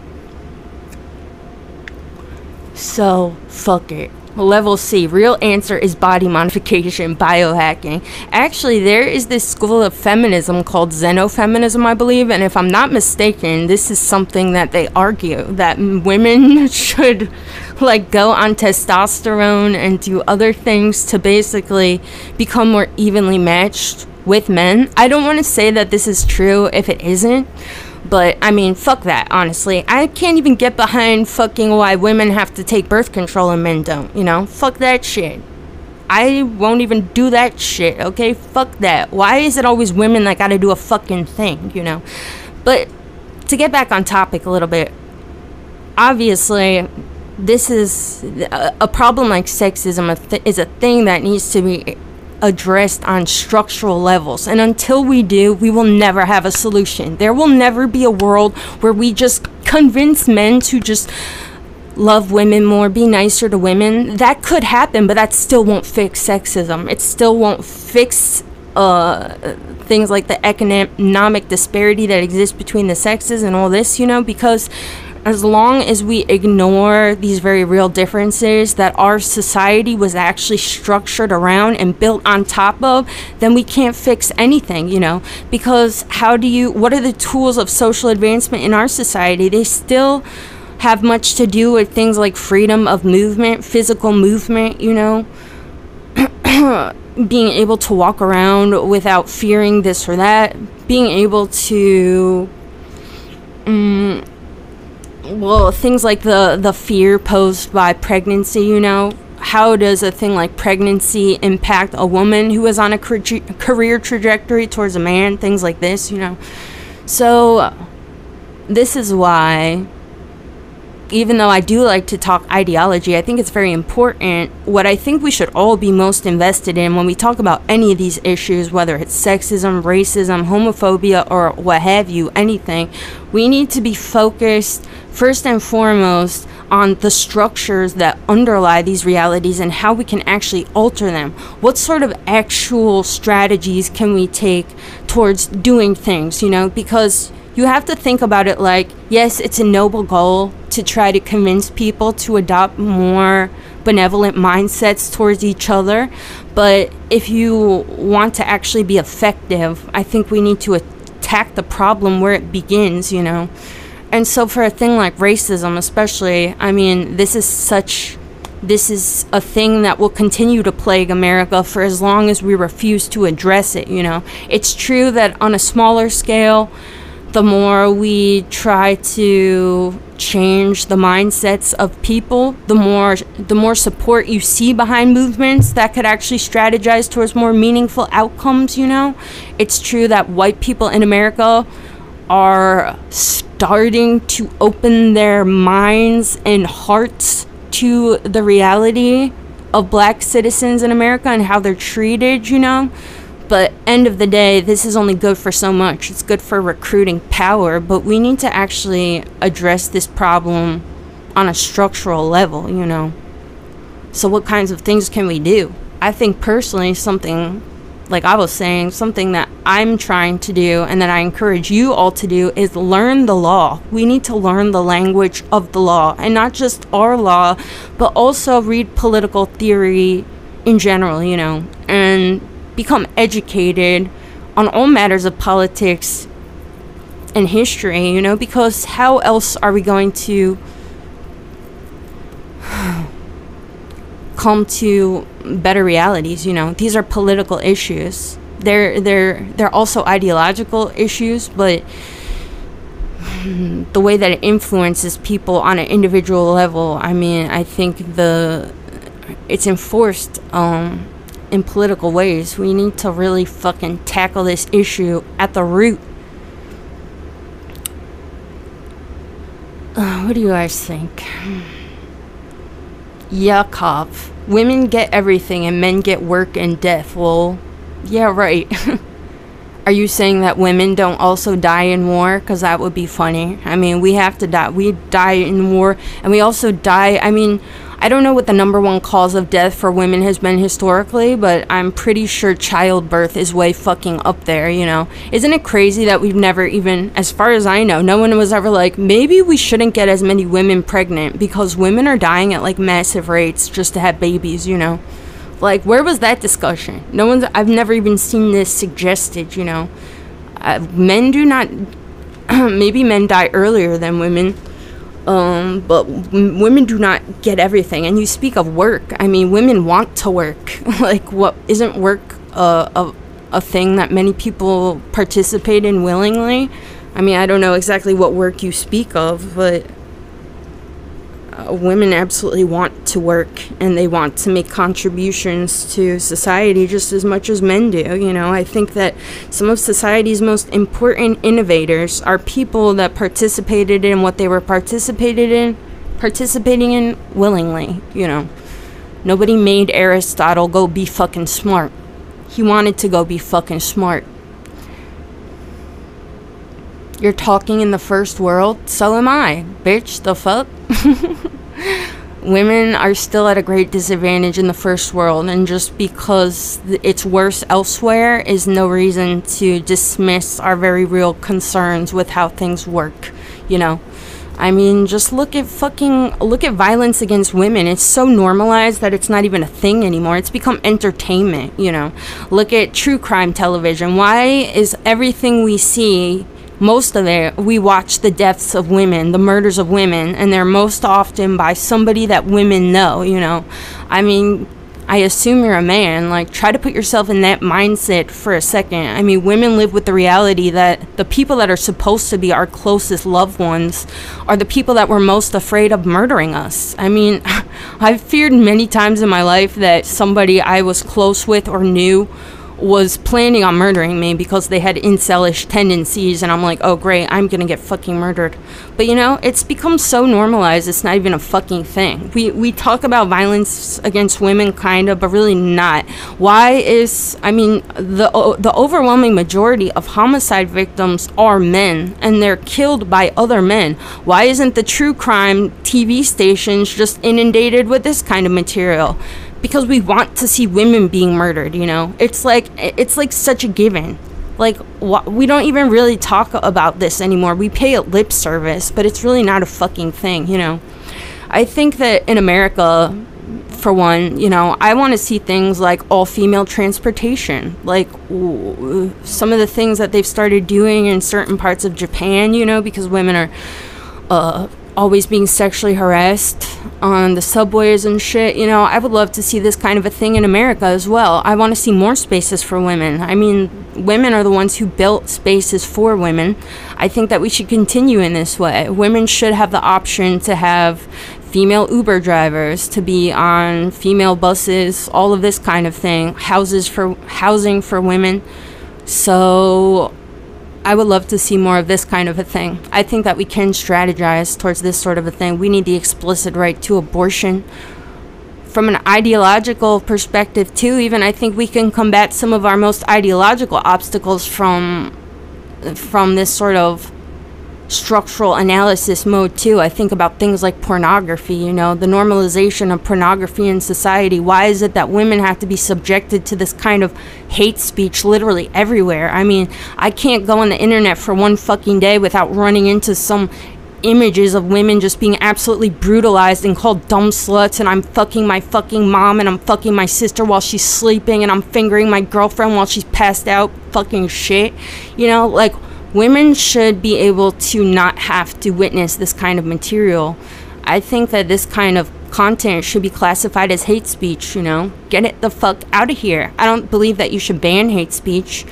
S1: So, fuck it. Level C, real answer is body modification, biohacking. Actually, there is this school of feminism called xenofeminism, I believe, and if I'm not mistaken, this is something that they argue that women should like go on testosterone and do other things to basically become more evenly matched with men. I don't want to say that this is true if it isn't but I mean, fuck that, honestly. I can't even get behind fucking why women have to take birth control and men don't, you know? Fuck that shit. I won't even do that shit, okay? Fuck that. Why is it always women that gotta do a fucking thing, you know? But to get back on topic a little bit, obviously, this is a, a problem like sexism is a thing that needs to be addressed on structural levels. And until we do, we will never have a solution. There will never be a world where we just convince men to just love women more, be nicer to women. That could happen, but that still won't fix sexism. It still won't fix uh, things like the economic disparity that exists between the sexes and all this, you know, because as long as we ignore these very real differences that our society was actually structured around and built on top of, then we can't fix anything, you know. Because how do you, what are the tools of social advancement in our society? They still have much to do with things like freedom of movement, physical movement, you know. being able to walk around without fearing this or that, being able to. Um, well, things like the the fear posed by pregnancy, you know, how does a thing like pregnancy impact a woman who is on a career trajectory towards a man, things like this, you know. So this is why even though I do like to talk ideology, I think it's very important. What I think we should all be most invested in when we talk about any of these issues, whether it's sexism, racism, homophobia, or what have you, anything, we need to be focused first and foremost on the structures that underlie these realities and how we can actually alter them. What sort of actual strategies can we take towards doing things, you know? Because you have to think about it like, yes, it's a noble goal to try to convince people to adopt more benevolent mindsets towards each other. But if you want to actually be effective, I think we need to attack the problem where it begins, you know. And so for a thing like racism, especially, I mean, this is such this is a thing that will continue to plague America for as long as we refuse to address it, you know. It's true that on a smaller scale, the more we try to change the mindsets of people the more the more support you see behind movements that could actually strategize towards more meaningful outcomes you know? It's true that white people in america are starting to open their minds and hearts to the reality of black citizens in america and how they're treated you know but end of the day, this is only good for so much. It's good for recruiting power, but we need to actually address this problem on a structural level, you know. So what kinds of things can we do? I think personally something like I was saying, something that I'm trying to do and that I encourage you all to do is learn the law. We need to learn the language of the law and not just our law, but also read political theory in general, you know, and become educated on all matters of politics and history, you know, because how else are we going to come to better realities, you know? These are political issues. They're they're they're also ideological issues, but the way that it influences people on an individual level, I mean, I think the it's enforced um in political ways. We need to really fucking tackle this issue at the root. Uh, what do you guys think? Yakov. Women get everything and men get work and death. Well, yeah, right. Are you saying that women don't also die in war? Because that would be funny. I mean, we have to die. We die in war, and we also die. I mean, I don't know what the number one cause of death for women has been historically, but I'm pretty sure childbirth is way fucking up there, you know? Isn't it crazy that we've never even, as far as I know, no one was ever like, maybe we shouldn't get as many women pregnant because women are dying at like massive rates just to have babies, you know? Like, where was that discussion? No one's, I've never even seen this suggested, you know? Uh, men do not, maybe men die earlier than women um, but women do not get everything. And you speak of work. I mean, women want to work. like, what isn't work a, a a thing that many people participate in willingly? I mean, I don't know exactly what work you speak of, but uh, women absolutely want to work and they want to make contributions to society just as much as men do. You know, I think that some of society's most important innovators are people that participated in what they were participated in, participating in willingly. You know, nobody made Aristotle go be fucking smart. He wanted to go be fucking smart. You're talking in the first world, so am I, bitch. The fuck? Women are still at a great disadvantage in the first world, and just because it's worse elsewhere is no reason to dismiss our very real concerns with how things work, you know? I mean, just look at fucking look at violence against women. It's so normalized that it's not even a thing anymore. It's become entertainment, you know. Look at true crime television. Why is everything we see most of it, we watch the deaths of women, the murders of women, and they're most often by somebody that women know, you know. I mean, I assume you're a man. Like, try to put yourself in that mindset for a second. I mean, women live with the reality that the people that are supposed to be our closest loved ones are the people that we're most afraid of murdering us. I mean, I've feared many times in my life that somebody I was close with or knew was planning on murdering me because they had incelish tendencies and I'm like, oh great, I'm gonna get fucking murdered. But you know, it's become so normalized it's not even a fucking thing. We we talk about violence against women kinda, but really not. Why is I mean the the overwhelming majority of homicide victims are men and they're killed by other men. Why isn't the true crime TV stations just inundated with this kind of material? Because we want to see women being murdered you know? It's like it's like such a given. Like wh- we don't even really talk about this anymore. We pay it lip service but it's really not a fucking thing you know? I think that in america for one you know i want to see things like all female transportation. Like w- some of the things that they've started doing in certain parts of japan you know because women are uh, always being sexually harassed on the subways and shit. You know, I would love to see this kind of a thing in America as well. I want to see more spaces for women. I mean, women are the ones who built spaces for women. I think that we should continue in this way. Women should have the option to have female Uber drivers, to be on female buses, all of this kind of thing, houses for housing for women. So I would love to see more of this kind of a thing. I think that we can strategize towards this sort of a thing. We need the explicit right to abortion. From an ideological perspective, too, even I think we can combat some of our most ideological obstacles from from this sort of structural analysis mode too. I think about things like pornography, you know, the normalization of pornography in society. Why is it that women have to be subjected to this kind of hate speech literally everywhere? I mean, I can't go on the internet for one fucking day without running into some images of women just being absolutely brutalized and called dumb sluts and I'm fucking my fucking mom and I'm fucking my sister while she's sleeping and I'm fingering my girlfriend while she's passed out fucking shit. You know, like women should be able to not have to witness this kind of material. I think that this kind of content should be classified as hate speech, you know? Get it the fuck out of here. I don't believe that you should ban hate speech.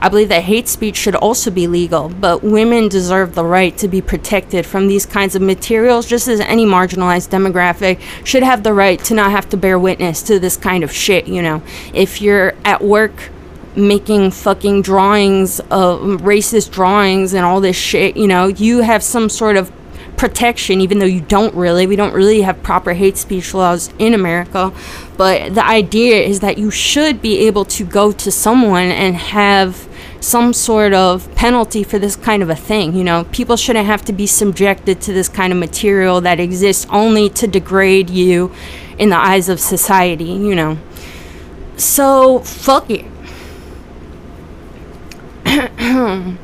S1: I believe that hate speech should also be legal, but women deserve the right to be protected from these kinds of materials, just as any marginalized demographic should have the right to not have to bear witness to this kind of shit, you know? If you're at work making fucking drawings of racist drawings and all this shit, you know, you have some sort of protection, even though you don't really. We don't really have proper hate speech laws in America. But the idea is that you should be able to go to someone and have some sort of penalty for this kind of a thing. You know, people shouldn't have to be subjected to this kind of material that exists only to degrade you in the eyes of society, you know. So, fuck it.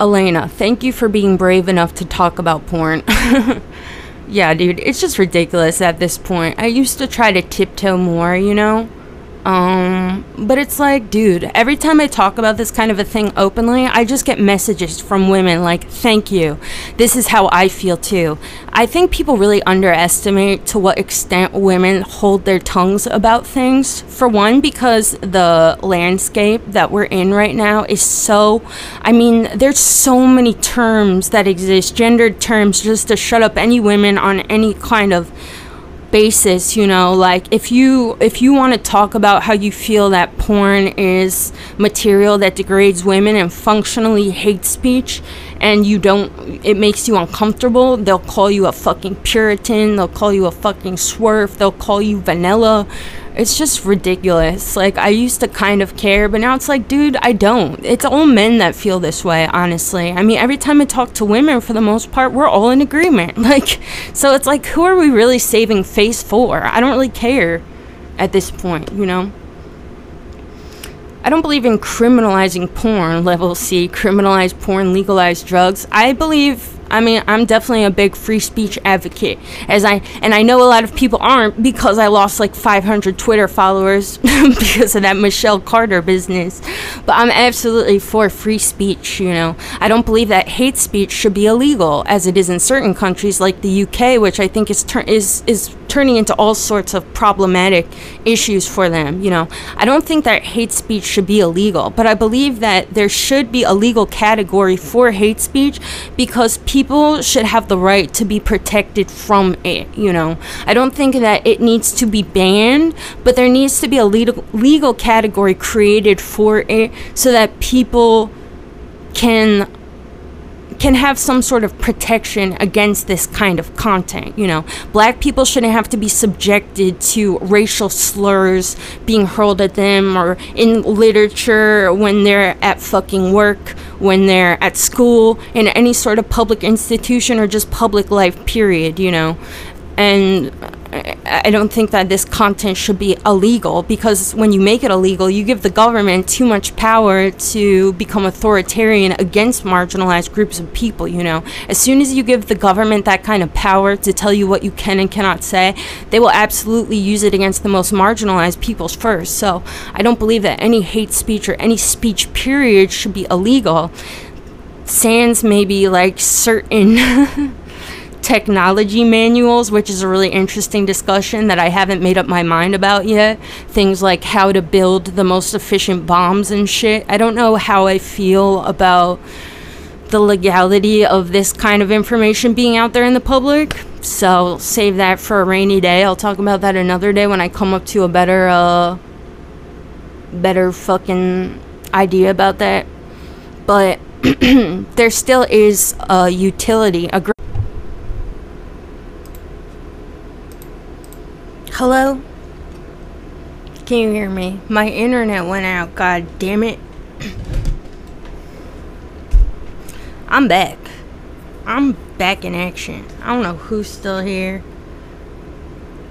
S1: Elena, thank you for being brave enough to talk about porn. yeah, dude, it's just ridiculous at this point. I used to try to tiptoe more, you know? Um, but it's like, dude, every time I talk about this kind of a thing openly, I just get messages from women like, thank you. This is how I feel too. I think people really underestimate to what extent women hold their tongues about things. For one, because the landscape that we're in right now is so, I mean, there's so many terms that exist, gendered terms, just to shut up any women on any kind of basis you know like if you if you want to talk about how you feel that porn is material that degrades women and functionally hate speech and you don't it makes you uncomfortable they'll call you a fucking puritan they'll call you a fucking SWERF they'll call you vanilla it's just ridiculous. Like I used to kind of care, but now it's like, dude, I don't. It's all men that feel this way, honestly. I mean, every time I talk to women, for the most part, we're all in agreement. Like, so it's like, who are we really saving face for? I don't really care at this point, you know? I don't believe in criminalizing porn, level C, criminalize porn, legalize drugs. I believe I mean, I'm definitely a big free speech advocate, as I and I know a lot of people aren't because I lost like 500 Twitter followers because of that Michelle Carter business. But I'm absolutely for free speech. You know, I don't believe that hate speech should be illegal, as it is in certain countries like the UK, which I think is is is turning into all sorts of problematic issues for them. You know, I don't think that hate speech should be illegal, but I believe that there should be a legal category for hate speech because people should have the right to be protected from it. You know, I don't think that it needs to be banned, but there needs to be a legal legal category created for it so that people can can have some sort of protection against this kind of content. You know, black people shouldn't have to be subjected to racial slurs being hurled at them or in literature when they're at fucking work, when they're at school, in any sort of public institution or just public life, period, you know. And I don't think that this content should be illegal because when you make it illegal, you give the government too much power to become authoritarian against marginalized groups of people. You know, as soon as you give the government that kind of power to tell you what you can and cannot say, they will absolutely use it against the most marginalized peoples first. So I don't believe that any hate speech or any speech, period, should be illegal. Sans maybe like certain. technology manuals, which is a really interesting discussion that I haven't made up my mind about yet. Things like how to build the most efficient bombs and shit. I don't know how I feel about the legality of this kind of information being out there in the public. So save that for a rainy day. I'll talk about that another day when I come up to a better uh better fucking idea about that. But there still is a utility, a Hello? Can you hear me? My internet went out, god damn it. I'm back. I'm back in action. I don't know who's still here.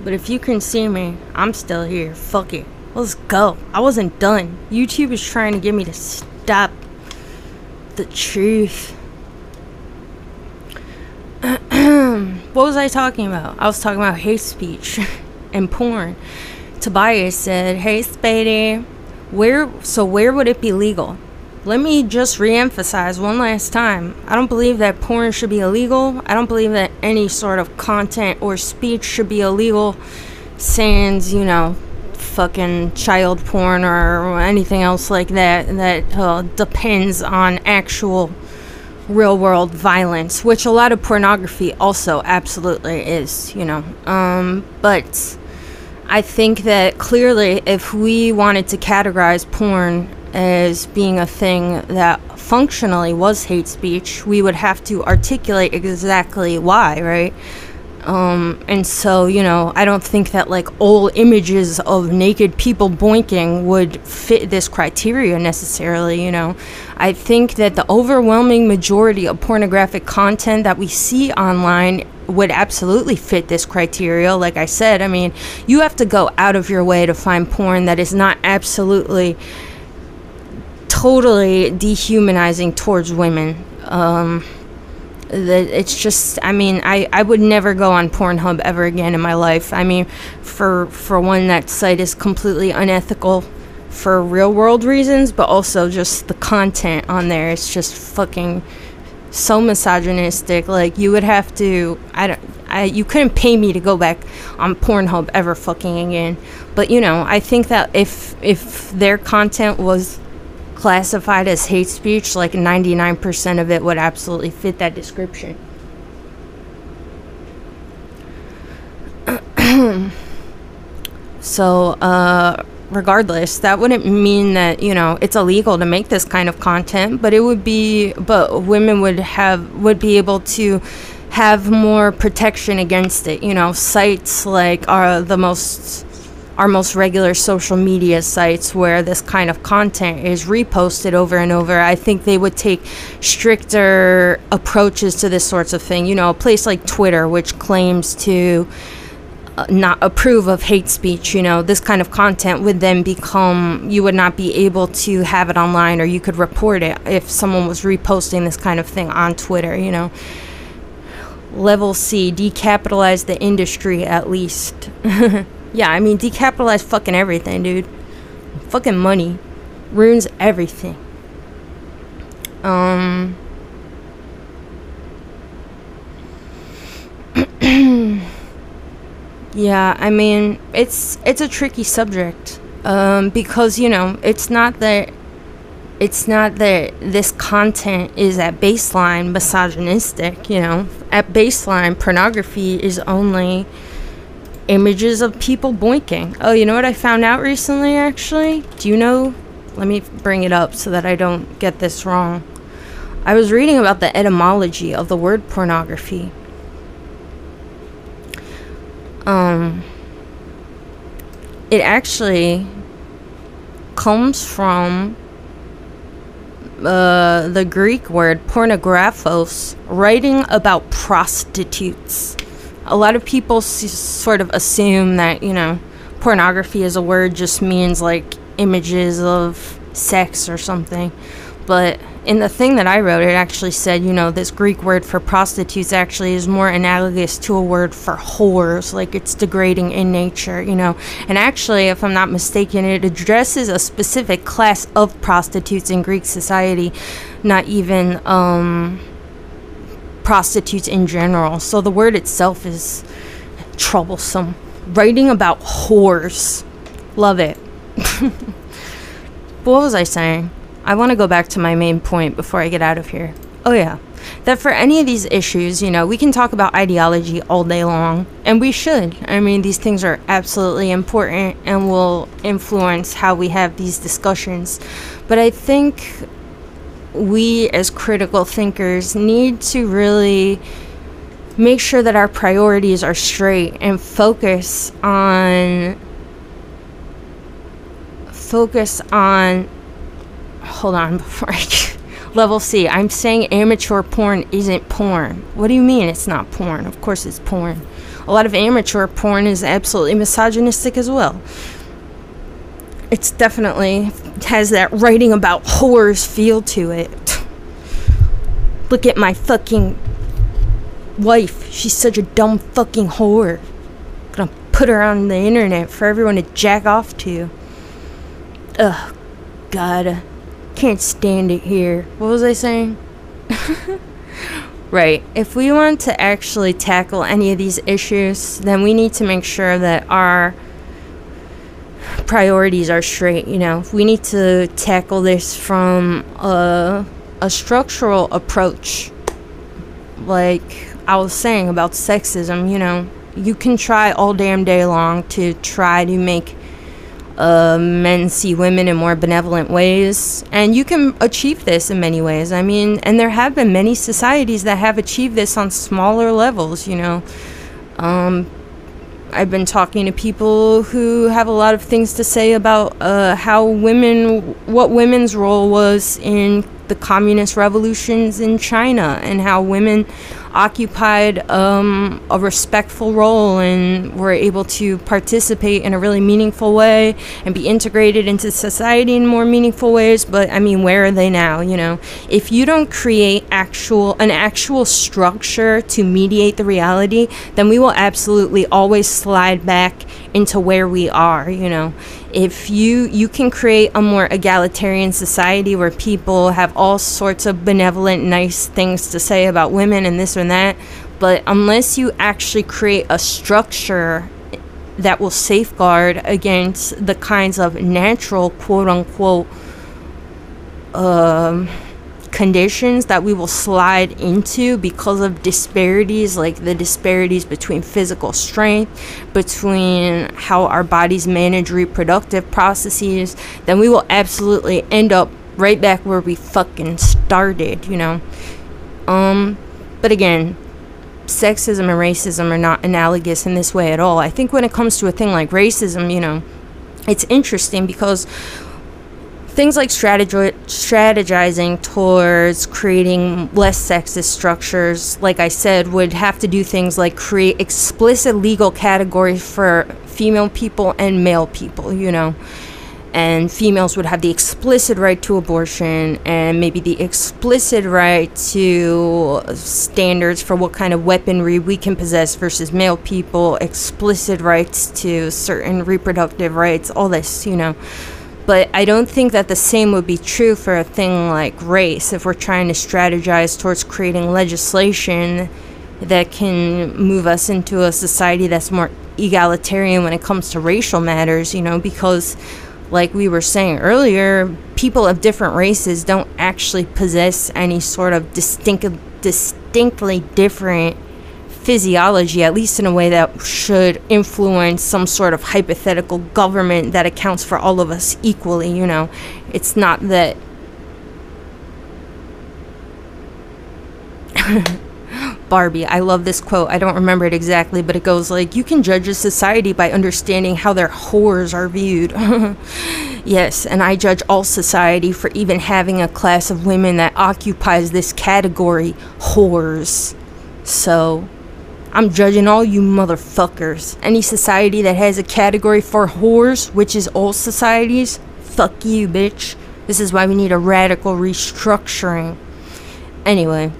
S1: But if you can see me, I'm still here. Fuck it. Let's go. I wasn't done. YouTube is trying to get me to stop the truth. what was I talking about? I was talking about hate speech and porn. Tobias said, "Hey, Spady, where? So where would it be legal?" Let me just re-emphasize one last time. I don't believe that porn should be illegal. I don't believe that any sort of content or speech should be illegal. Sans, you know, fucking child porn or anything else like that that uh, depends on actual real world violence, which a lot of pornography also absolutely is, you know. Um, but I think that clearly, if we wanted to categorize porn as being a thing that functionally was hate speech, we would have to articulate exactly why, right? Um, and so, you know, I don't think that like old images of naked people boinking would fit this criteria necessarily, you know. I think that the overwhelming majority of pornographic content that we see online would absolutely fit this criteria. Like I said, I mean, you have to go out of your way to find porn that is not absolutely totally dehumanizing towards women. Um, it's just i mean i i would never go on pornhub ever again in my life i mean for for one that site is completely unethical for real world reasons but also just the content on there it's just fucking so misogynistic like you would have to i don't I, you couldn't pay me to go back on Pornhub ever fucking again. But you know, I think that if if their content was classified as hate speech, like 99% of it would absolutely fit that description. so, uh, regardless, that wouldn't mean that, you know, it's illegal to make this kind of content, but it would be, but women would have, would be able to have more protection against it. You know, sites like are the most our most regular social media sites where this kind of content is reposted over and over, I think they would take stricter approaches to this sorts of thing. You know, a place like Twitter, which claims to not approve of hate speech, you know, this kind of content would then become, you would not be able to have it online or you could report it if someone was reposting this kind of thing on Twitter, you know. Level C, decapitalize the industry at least. Yeah, I mean, decapitalize fucking everything, dude. Fucking money ruins everything. Um. yeah, I mean, it's it's a tricky subject. Um, because you know, it's not that it's not that this content is at baseline misogynistic, you know. At baseline, pornography is only images of people boinking. Oh, you know what I found out recently, actually? Do you know? Let me bring it up so that I don't get this wrong. I was reading about the etymology of the word pornography. Um, it actually comes from uh, the Greek word pornographos, writing about prostitutes a lot of people s- sort of assume that, you know, pornography as a word just means like images of sex or something. But in the thing that I wrote, it actually said, you know, this Greek word for prostitutes actually is more analogous to a word for whores, like it's degrading in nature, you know. And actually, if I'm not mistaken, it addresses a specific class of prostitutes in Greek society, not even, um, prostitutes in general. So the word itself is troublesome. Writing about whores. Love it. what was I saying? I want to go back to my main point before I get out of here. Oh, yeah. That for any of these issues, you know, we can talk about ideology all day long, and we should. I mean, these things are absolutely important and will influence how we have these discussions. But I think we as critical thinkers need to really make sure that our priorities are straight and focus on focus on hold on before I Level C, I'm saying amateur porn isn't porn. What do you mean it's not porn? Of course it's porn. A lot of amateur porn is absolutely misogynistic as well. It's definitely has that writing about whores feel to it. Look at my fucking wife. She's such a dumb fucking whore. Gonna put her on the internet for everyone to jack off to. Ugh, God. Can't stand it here. What was I saying? right. If we want to actually tackle any of these issues, then we need to make sure that our priorities are straight. You know, we need to tackle this from a, a structural approach. Like I was saying about sexism, you know, you can try all damn day long to try to make uh, men see women in more benevolent ways. And you can achieve this in many ways. I mean, and there have been many societies that have achieved this on smaller levels, you know. Um, I've been talking to people who have a lot of things to say about uh, how women, what women's role was in the communist revolutions in China and how women occupied um, a respectful role and were able to participate in a really meaningful way and be integrated into society in more meaningful ways. But I mean, where are they now? You know, if you don't create actual an actual structure to mediate the reality, then we will absolutely always slide back into where we are. You know, if you you can create a more egalitarian society where people have all sorts of benevolent, nice things to say about women and this and that. But unless you actually create a structure that will safeguard against the kinds of natural, quote unquote, um, conditions that we will slide into because of disparities, like the disparities between physical strength, between how our bodies manage reproductive processes, then we will absolutely end up right back where we fucking started, you know. Um, but again, sexism and racism are not analogous in this way at all. I think when it comes to a thing like racism, you know, it's interesting because things like strategi- strategizing towards creating less sexist structures, like I said, would have to do things like create explicit legal categories for female people and male people, you know and females would have the explicit right to abortion and maybe the explicit right to standards for what kind of weaponry we can possess versus male people, explicit rights to certain reproductive rights, all this, you know. But I don't think that the same would be true for a thing like race. If we're trying to strategize towards creating legislation that can move us into a society that's more egalitarian when it comes to racial matters, you know, because like we were saying earlier, people of different races don't actually possess any sort of distinct, distinctly different physiology, at least in a way that should influence some sort of hypothetical government that accounts for all of us equally, you know. It's not that. Barbie. I love this quote. I don't remember it exactly, but it goes like, You can judge a society by understanding how their whores are viewed. yes, and I judge all society for even having a class of women that occupies this category whores. So, I'm judging all you motherfuckers. Any society that has a category for whores, which is all societies, fuck you, bitch. This is why we need a radical restructuring. Anyway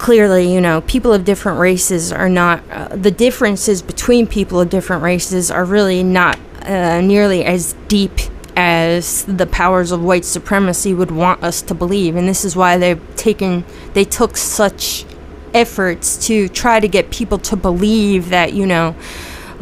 S1: clearly, you know, people of different races are not, uh, the differences between people of different races are really not uh, nearly as deep as the powers of white supremacy would want us to believe. And this is why they've taken, they took such efforts to try to get people to believe that, you know,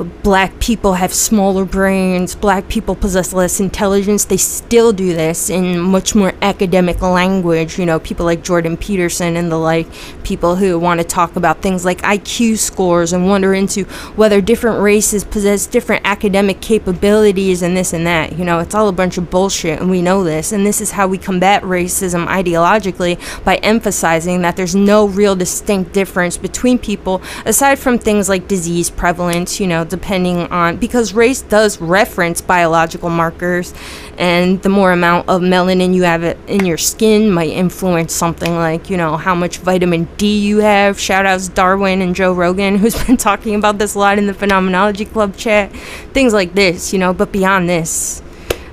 S1: black people have smaller brains, black people possess less intelligence. They still do this in much more academic language. You know, people like Jordan Peterson and the like, people who want to talk about things like IQ scores and wonder into whether different races possess different academic capabilities and this and that. You know, it's all a bunch of bullshit, and we know this. And this is how we combat racism ideologically by emphasizing that there's no real distinct difference between people aside from things like disease prevalence, you know depending on because race does reference biological markers, and the more amount of melanin you have in your skin might influence something like, you know, how much vitamin D you have. Shout outs Darwin and Joe Rogan, who's been talking about this a lot in the Phenomenology Club chat. Things like this, you know, but beyond this,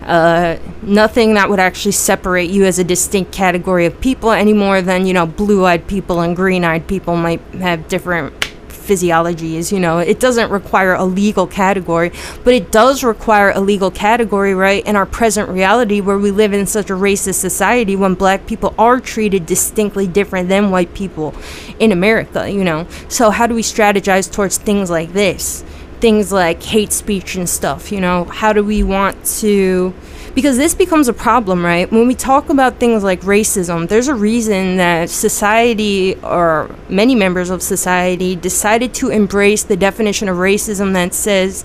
S1: uh, nothing that would actually separate you as a distinct category of people any more than, you know, blue eyed people and green eyed people might have different physiologies. You know, it doesn't require a legal category, but it does require a legal category, right, in our present reality where we live in such a racist society when black people are treated distinctly different than white people in America, you know. So, how do we strategize towards things like this? things like hate speech and stuff, you know? How do we want to because this becomes a problem, right? When we talk about things like racism, there's a reason that society or many members of society decided to embrace the definition of racism that says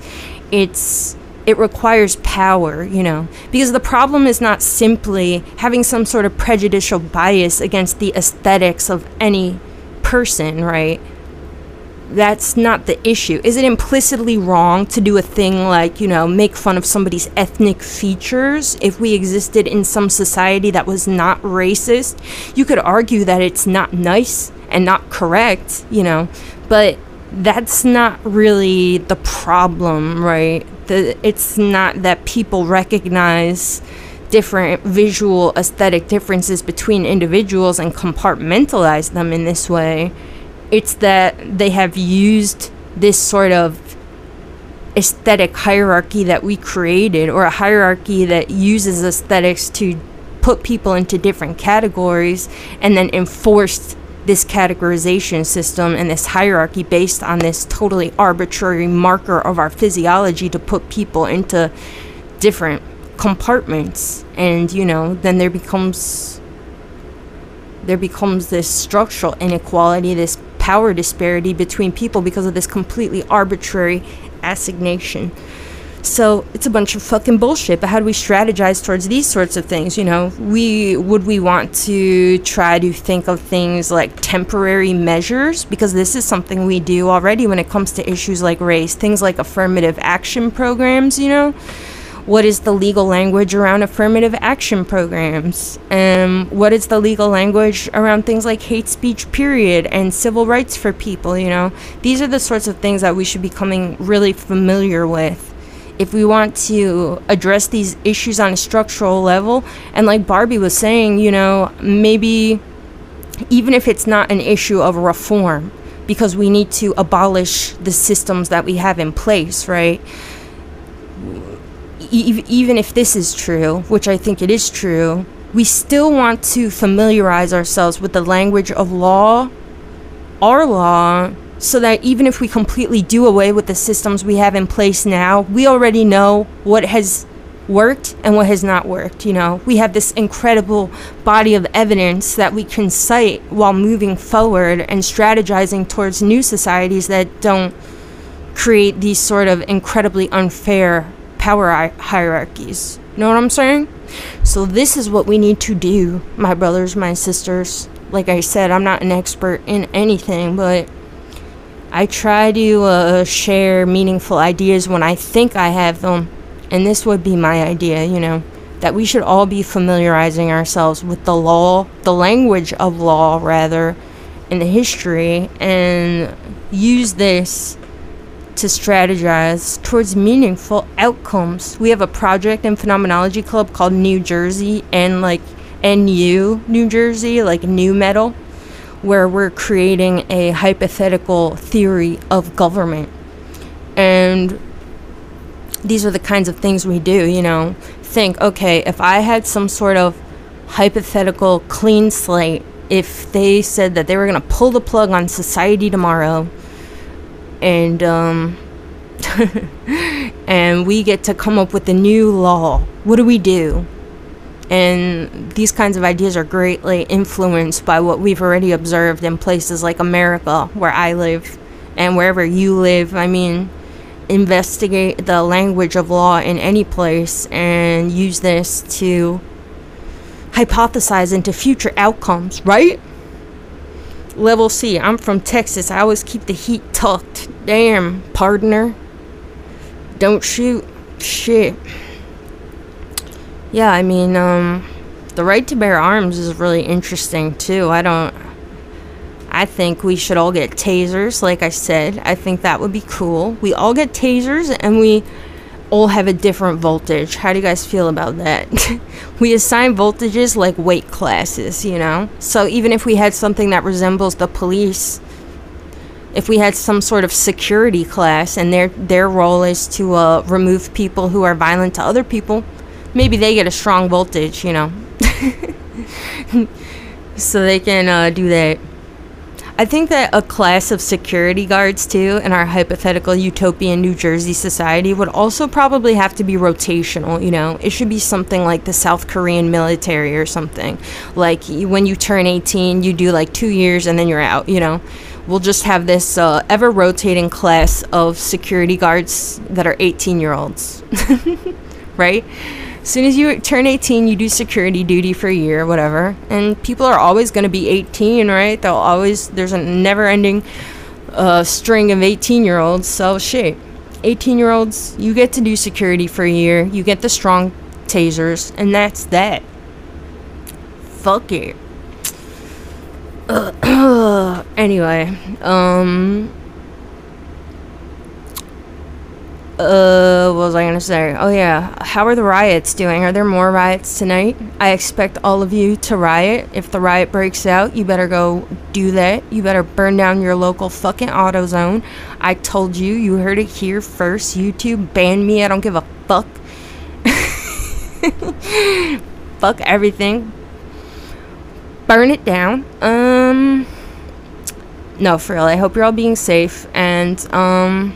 S1: it's it requires power, you know, because the problem is not simply having some sort of prejudicial bias against the aesthetics of any person, right? That's not the issue. Is it implicitly wrong to do a thing like, you know, make fun of somebody's ethnic features if we existed in some society that was not racist? You could argue that it's not nice and not correct, you know, but that's not really the problem, right? The, it's not that people recognize different visual aesthetic differences between individuals and compartmentalize them in this way it's that they have used this sort of aesthetic hierarchy that we created, or a hierarchy that uses aesthetics to put people into different categories and then enforced this categorization system and this hierarchy based on this totally arbitrary marker of our physiology to put people into different compartments. And you know then there becomes there becomes this structural inequality this power disparity between people because of this completely arbitrary assignation. So it's a bunch of fucking bullshit. But how do we strategize towards these sorts of things? You know, we would we want to try to think of things like temporary measures because this is something we do already when it comes to issues like race, things like affirmative action programs. You know, what is the legal language around affirmative action programs? Um, what is the legal language around things like hate speech, period, and civil rights for people? You know, these are the sorts of things that we should be coming really familiar with if we want to address these issues on a structural level. And like Barbie was saying, you know, maybe even if it's not an issue of reform, because we need to abolish the systems that we have in place, right? Even if this is true, which I think it is true, we still want to familiarize ourselves with the language of law, our law, so that even if we completely do away with the systems we have in place now, we already know what has worked and what has not worked. You know, we have this incredible body of evidence that we can cite while moving forward and strategizing towards new societies that don't create these sort of incredibly unfair power hierarchies. Know what I'm saying? So, this is what we need to do, my brothers, my sisters. Like I said, I'm not an expert in anything, but I try to uh, share meaningful ideas when I think I have them. And this would be my idea, you know, that we should all be familiarizing ourselves with the law, the language of law, rather, in the history, and use this to strategize towards meaningful outcomes. We have a project in Phenomenology Club called New Jersey and like NU New Jersey, like nu metal, where we're creating a hypothetical theory of government. And these are the kinds of things we do, you know. Think, okay, if I had some sort of hypothetical clean slate, if they said that they were going to pull the plug on society tomorrow, and um, and we get to come up with a new law. What do we do? And these kinds of ideas are greatly influenced by what we've already observed in places like America, where I live, and wherever you live. I mean, investigate the language of law in any place and use this to hypothesize into future outcomes, right? Level C. I'm from Texas. I always keep the heat tucked. Damn, partner. don't shoot. Shit. Yeah, I mean, um, the right to bear arms is really interesting too. I don't. I think we should all get tasers, like I said. I think that would be cool. We all get tasers and we all have a different voltage. How do you guys feel about that? we assign voltages like weight classes, you know? So even if we had something that resembles the police, if we had some sort of security class and their their role is to uh, remove people who are violent to other people, maybe they get a strong voltage, you know? so they can uh, do that. I think that a class of security guards, too, in our hypothetical utopian New Jersey society would also probably have to be rotational, you know? It should be something like the South Korean military or something. Like when you turn 18, you do like two years and then you're out, you know? We'll just have this uh, ever rotating class of security guards that are 18 year olds, right? As soon as you turn 18, you do security duty for a year, whatever. And people are always going to be 18, right? They'll always, there's a never ending uh, string of 18 year olds. So, shit. 18 year olds, you get to do security for a year. You get the strong tasers, and that's that. Fuck it. anyway, um, Uh, what was I gonna say? Oh yeah, how are the riots doing? Are there more riots tonight? I expect all of you to riot. If the riot breaks out, you better go do that. You better burn down your local fucking AutoZone. I told you, you heard it here first. YouTube ban me. I don't give a fuck. fuck everything. Burn it down. Um, no, for real. I hope you're all being safe and um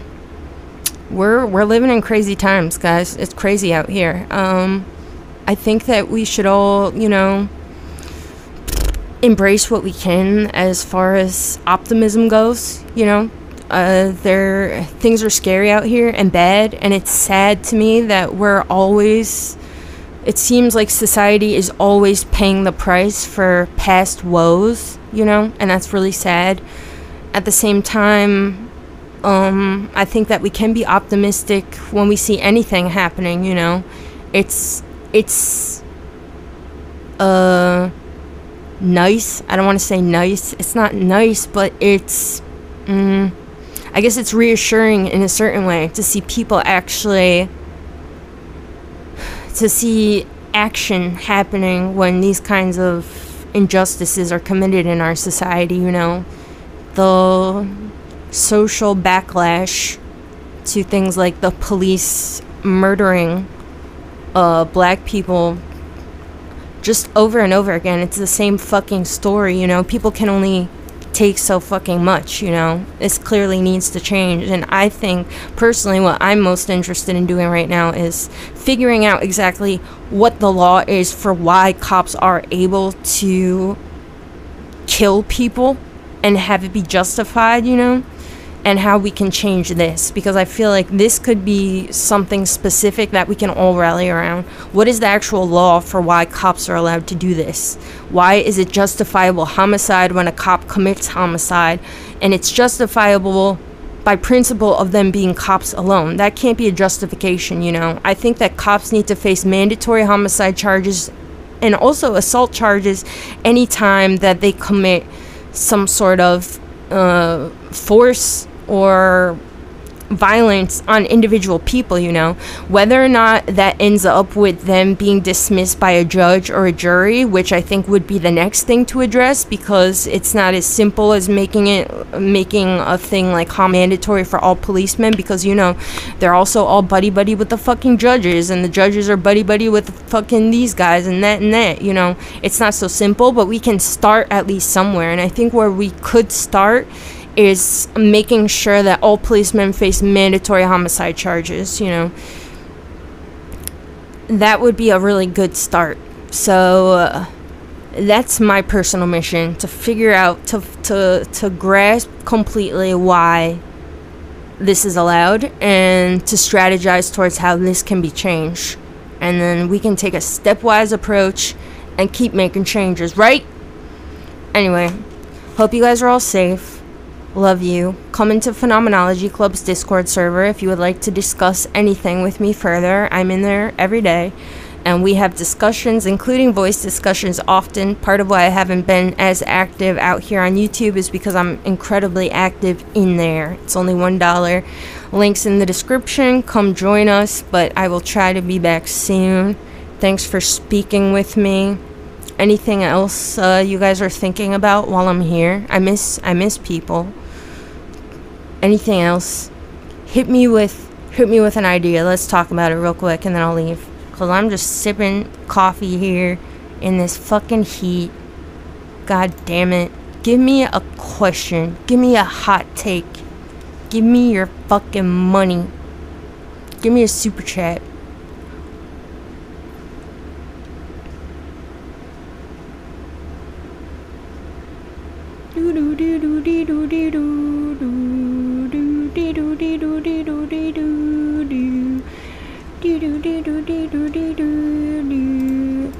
S1: we're we're living in crazy times, guys. It's crazy out here. Um, I think that we should all, you know, embrace what we can as far as optimism goes. You know, uh, there things are scary out here and bad, and it's sad to me that we're always. It seems like society is always paying the price for past woes, you know, and that's really sad. At the same time, um, I think that we can be optimistic when we see anything happening. You know, it's it's uh nice. I don't want to say nice. It's not nice, but it's. Mm, I guess it's reassuring in a certain way to see people actually to see action happening when these kinds of injustices are committed in our society. You know, the social backlash to things like the police murdering uh, black people just over and over again. It's the same fucking story, you know. People can only take so fucking much, you know. This clearly needs to change. And I think, personally, what I'm most interested in doing right now is figuring out exactly what the law is for why cops are able to kill people and have it be justified, you know and how we can change this because I feel like this could be something specific that we can all rally around. What is the actual law for why cops are allowed to do this? Why is it justifiable homicide when a cop commits homicide and it's justifiable by principle of them being cops alone? That can't be a justification, you know. I think that cops need to face mandatory homicide charges and also assault charges anytime that they commit some sort of uh, force or violence on individual people, you know, whether or not that ends up with them being dismissed by a judge or a jury, which I think would be the next thing to address because it's not as simple as making it making a thing like how mandatory for all policemen because you know they're also all buddy buddy with the fucking judges and the judges are buddy buddy with fucking these guys and that and that, you know. It's not so simple, but we can start at least somewhere and I think where we could start is making sure that all policemen face mandatory homicide charges, you know. That would be a really good start. So uh, that's my personal mission to figure out to to to grasp completely why this is allowed and to strategize towards how this can be changed. And then we can take a stepwise approach and keep making changes, right? Anyway, hope you guys are all safe Love you. Come into Phenomenology Club's Discord server if you would like to discuss anything with me further. I'm in there every day and we have discussions, including voice discussions often. Part of why I haven't been as active out here on YouTube is because I'm incredibly active in there. It's only $1. Links in the description. Come join us, but I will try to be back soon. Thanks for speaking with me. Anything else uh, you guys are thinking about while I'm here? I miss I miss people. Anything else? Hit me with hit me with an idea. Let's talk about it real quick and then I'll leave. Because I'm just sipping coffee here in this fucking heat. God damn it. Give me a question. Give me a hot take. Give me your fucking money. Give me a super chat. Do do do do do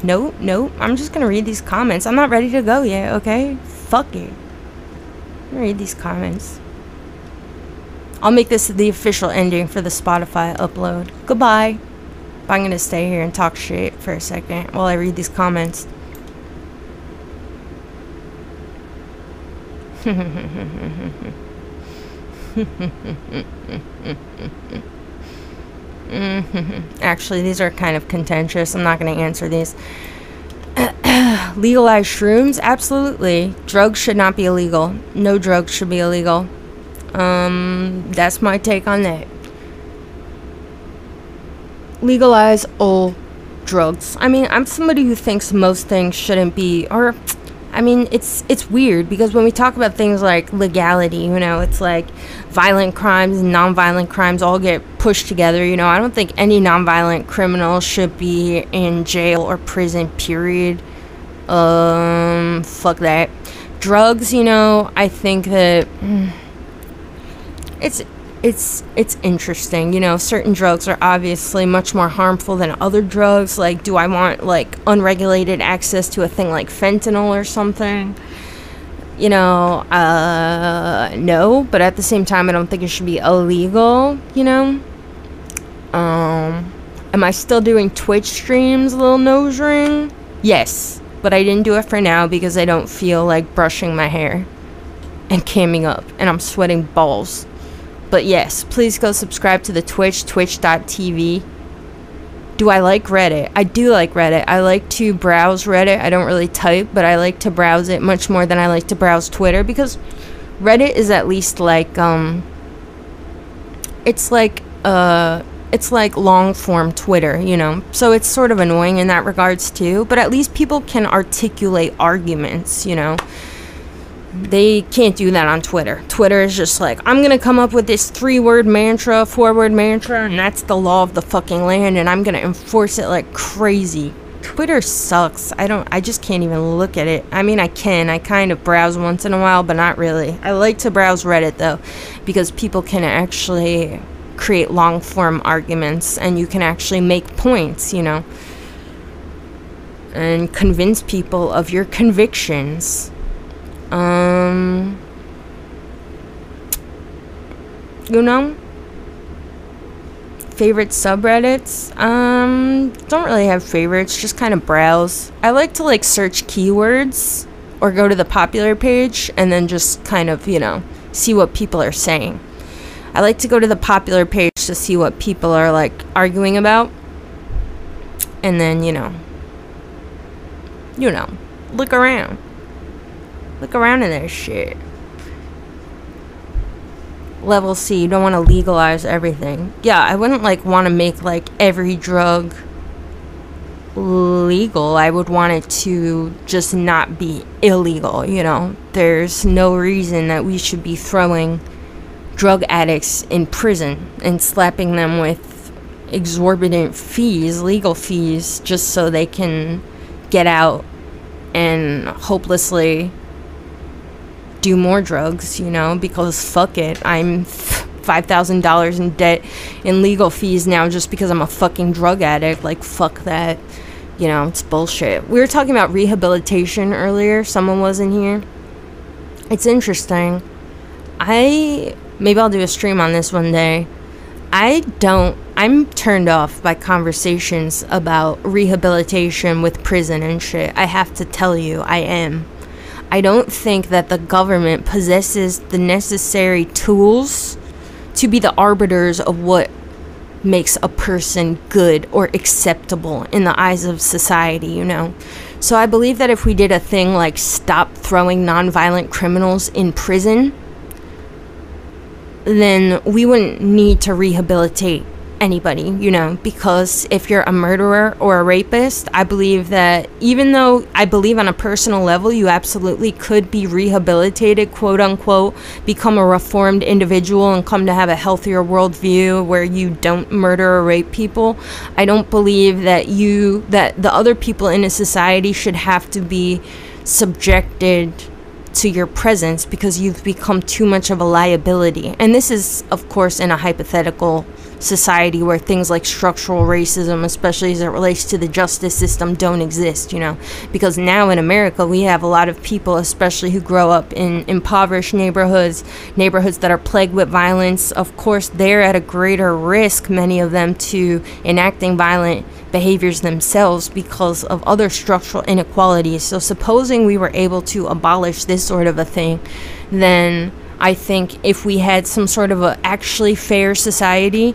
S1: Nope, nope. I'm just gonna read these comments. I'm not ready to go yet, okay? Fuck it. Read these comments. I'll make this the official ending for the Spotify upload. Goodbye. I'm gonna stay here and talk shit for a second while I read these comments. Mm-hmm. Actually, these are kind of contentious. I'm not going to answer these. Legalize shrooms? Absolutely. Drugs should not be illegal. No drugs should be illegal. Um, that's my take on that. Legalize all drugs. I mean, I'm somebody who thinks most things shouldn't be, or I mean, it's it's weird because when we talk about things like legality, you know, it's like violent crimes and nonviolent crimes all get pushed together. You know, I don't think any nonviolent criminal should be in jail or prison. Period. Um, fuck that. Drugs, you know, I think that mm, it's it's it's interesting you know certain drugs are obviously much more harmful than other drugs. Like do i want like unregulated access to a thing like fentanyl or something? You know uh no but at the same time i don't think it should be illegal you know? Um am i still doing twitch streams little nose ring? Yes but i didn't do it for now because i don't feel like brushing my hair and camming up and i'm sweating balls but yes, please go subscribe to the Twitch, twitch.tv. Do I like Reddit? I do like Reddit. I like to browse Reddit. I don't really type, but I like to browse it much more than I like to browse Twitter because Reddit is at least like um it's like uh it's like long form Twitter, you know. So it's sort of annoying in that regards too, but at least people can articulate arguments, you know. They can't do that on Twitter. Twitter is just like, I'm gonna come up with this three word mantra, four word mantra, and that's the law of the fucking land, and I'm gonna enforce it like crazy. Twitter sucks. I don't, I just can't even look at it. I mean, I can. I kind of browse once in a while, but not really. I like to browse Reddit though, because people can actually create long form arguments and you can actually make points, you know, and convince people of your convictions. Um, you know, favorite subreddits. Um, don't really have favorites. Just kind of browse. I like to like search keywords or go to the popular page and then just kind of you know see what people are saying. I like to go to the popular page to see what people are like arguing about, and then you know, you know, look around. Look around in this shit. Level C, you don't want to legalize everything. Yeah, I wouldn't like want to make like every drug legal. I would want it to just not be illegal, you know. There's no reason that we should be throwing drug addicts in prison and slapping them with exorbitant fees, legal fees, just so they can get out and hopelessly do more drugs, you know, because fuck it. I'm $5,000 in debt in legal fees now just because I'm a fucking drug addict. Like, fuck that. You know, it's bullshit. We were talking about rehabilitation earlier. Someone was in here. It's interesting. I maybe I'll do a stream on this one day. I don't I'm turned off by conversations about rehabilitation with prison and shit. I have to tell you, I am. I don't think that the government possesses the necessary tools to be the arbiters of what makes a person good or acceptable in the eyes of society, you know? So I believe that if we did a thing like stop throwing nonviolent criminals in prison, then we wouldn't need to rehabilitate anybody, you know, because if you're a murderer or a rapist, I believe that even though I believe on a personal level you absolutely could be rehabilitated, quote unquote, become a reformed individual and come to have a healthier worldview where you don't murder or rape people, I don't believe that you, that the other people in a society should have to be subjected to your presence because you've become too much of a liability. And this is, of course, in a hypothetical society where things like structural racism, especially as it relates to the justice system, don't exist, you know. Because now in America, we have a lot of people, especially who grow up in impoverished neighborhoods, neighborhoods that are plagued with violence. Of course, they're at a greater risk, many of them, to enacting violent behaviors themselves because of other structural inequalities. So, supposing we were able to abolish this sort of a thing, then I think if we had some sort of a actually fair society,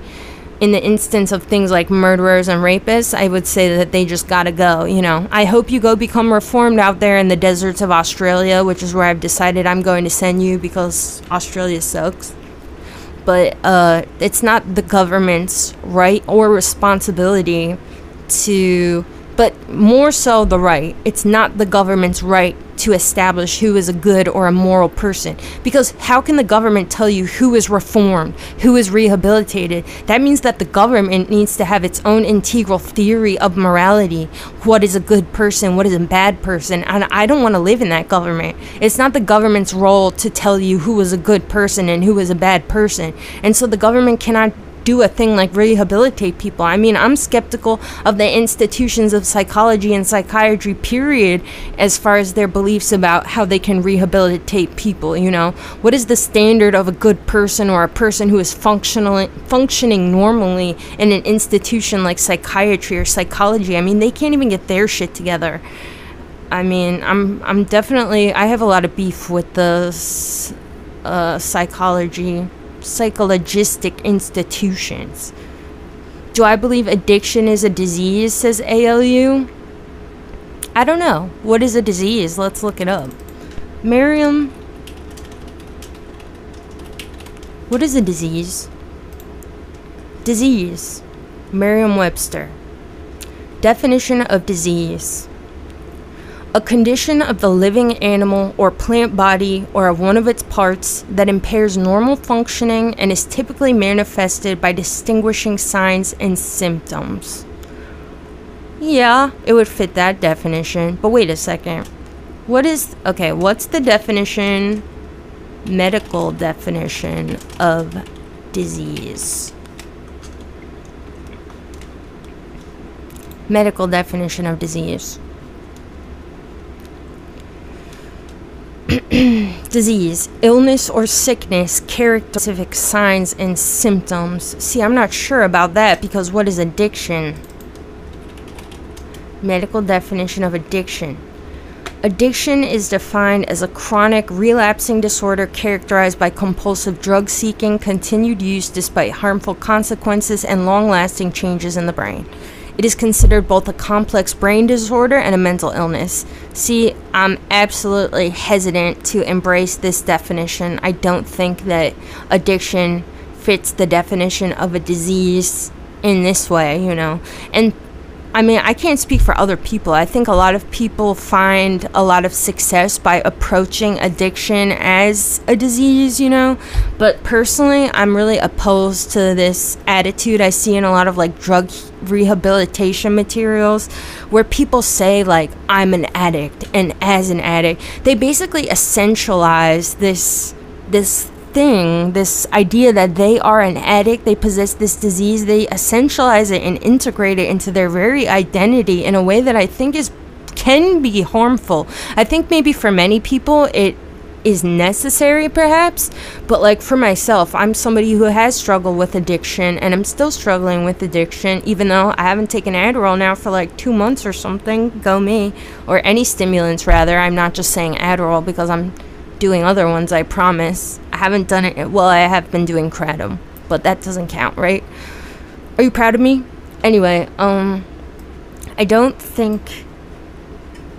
S1: in the instance of things like murderers and rapists, I would say that they just gotta go. You know, I hope you go become reformed out there in the deserts of Australia, which is where I've decided I'm going to send you because Australia sucks. But uh, it's not the government's right or responsibility to, but more so the right. It's not the government's right to establish who is a good or a moral person. Because how can the government tell you who is reformed, who is rehabilitated? That means that the government needs to have its own integral theory of morality. What is a good person? What is a bad person? And I don't want to live in that government. It's not the government's role to tell you who is a good person and who is a bad person. And so the government cannot do a thing like rehabilitate people. I mean, I'm skeptical of the institutions of psychology and psychiatry, period, as far as their beliefs about how they can rehabilitate people. You know, what is the standard of a good person or a person who is functional, functioning normally in an institution like psychiatry or psychology? I mean, they can't even get their shit together. I mean, I'm I'm definitely I have a lot of beef with the uh, psychology psychologistic institutions. Do I believe addiction is a disease, says ALU? I don't know. What is a disease? Let's look it up. Merriam. What is a disease? Disease. Merriam Webster. Definition of disease a condition of the living animal or plant body or of one of its parts that impairs normal functioning and is typically manifested by distinguishing signs and symptoms. Yeah, it would fit that definition. But wait a second. What is. Okay, what's the definition, medical definition of disease? Medical definition of disease. disease, illness or sickness, characteristic signs and symptoms. See, I'm not sure about that because what is addiction? Medical definition of addiction. Addiction is defined as a chronic, relapsing disorder characterized by compulsive drug seeking, continued use despite harmful consequences, and long lasting changes in the brain. It is considered both a complex brain disorder and a mental illness. See, I'm absolutely hesitant to embrace this definition. I don't think that addiction fits the definition of a disease in this way, you know. And I mean, I can't speak for other people. I think a lot of people find a lot of success by approaching addiction as a disease, you know. But personally, I'm really opposed to this attitude I see in a lot of like drug rehabilitation materials where people say like I'm an addict and as an addict, they basically essentialize this this thing, this idea that they are an addict, they possess this disease, they essentialize it and integrate it into their very identity in a way that I think is can be harmful. I think maybe for many people it is necessary perhaps but like for myself i'm somebody who has struggled with addiction and i'm still struggling with addiction even though i haven't taken adderall now for like two months or something go me or any stimulants rather i'm not just saying adderall because i'm doing other ones i promise haven't done it well i have been doing kratom but that doesn't count right? Are you proud of me? Anyway um i don't think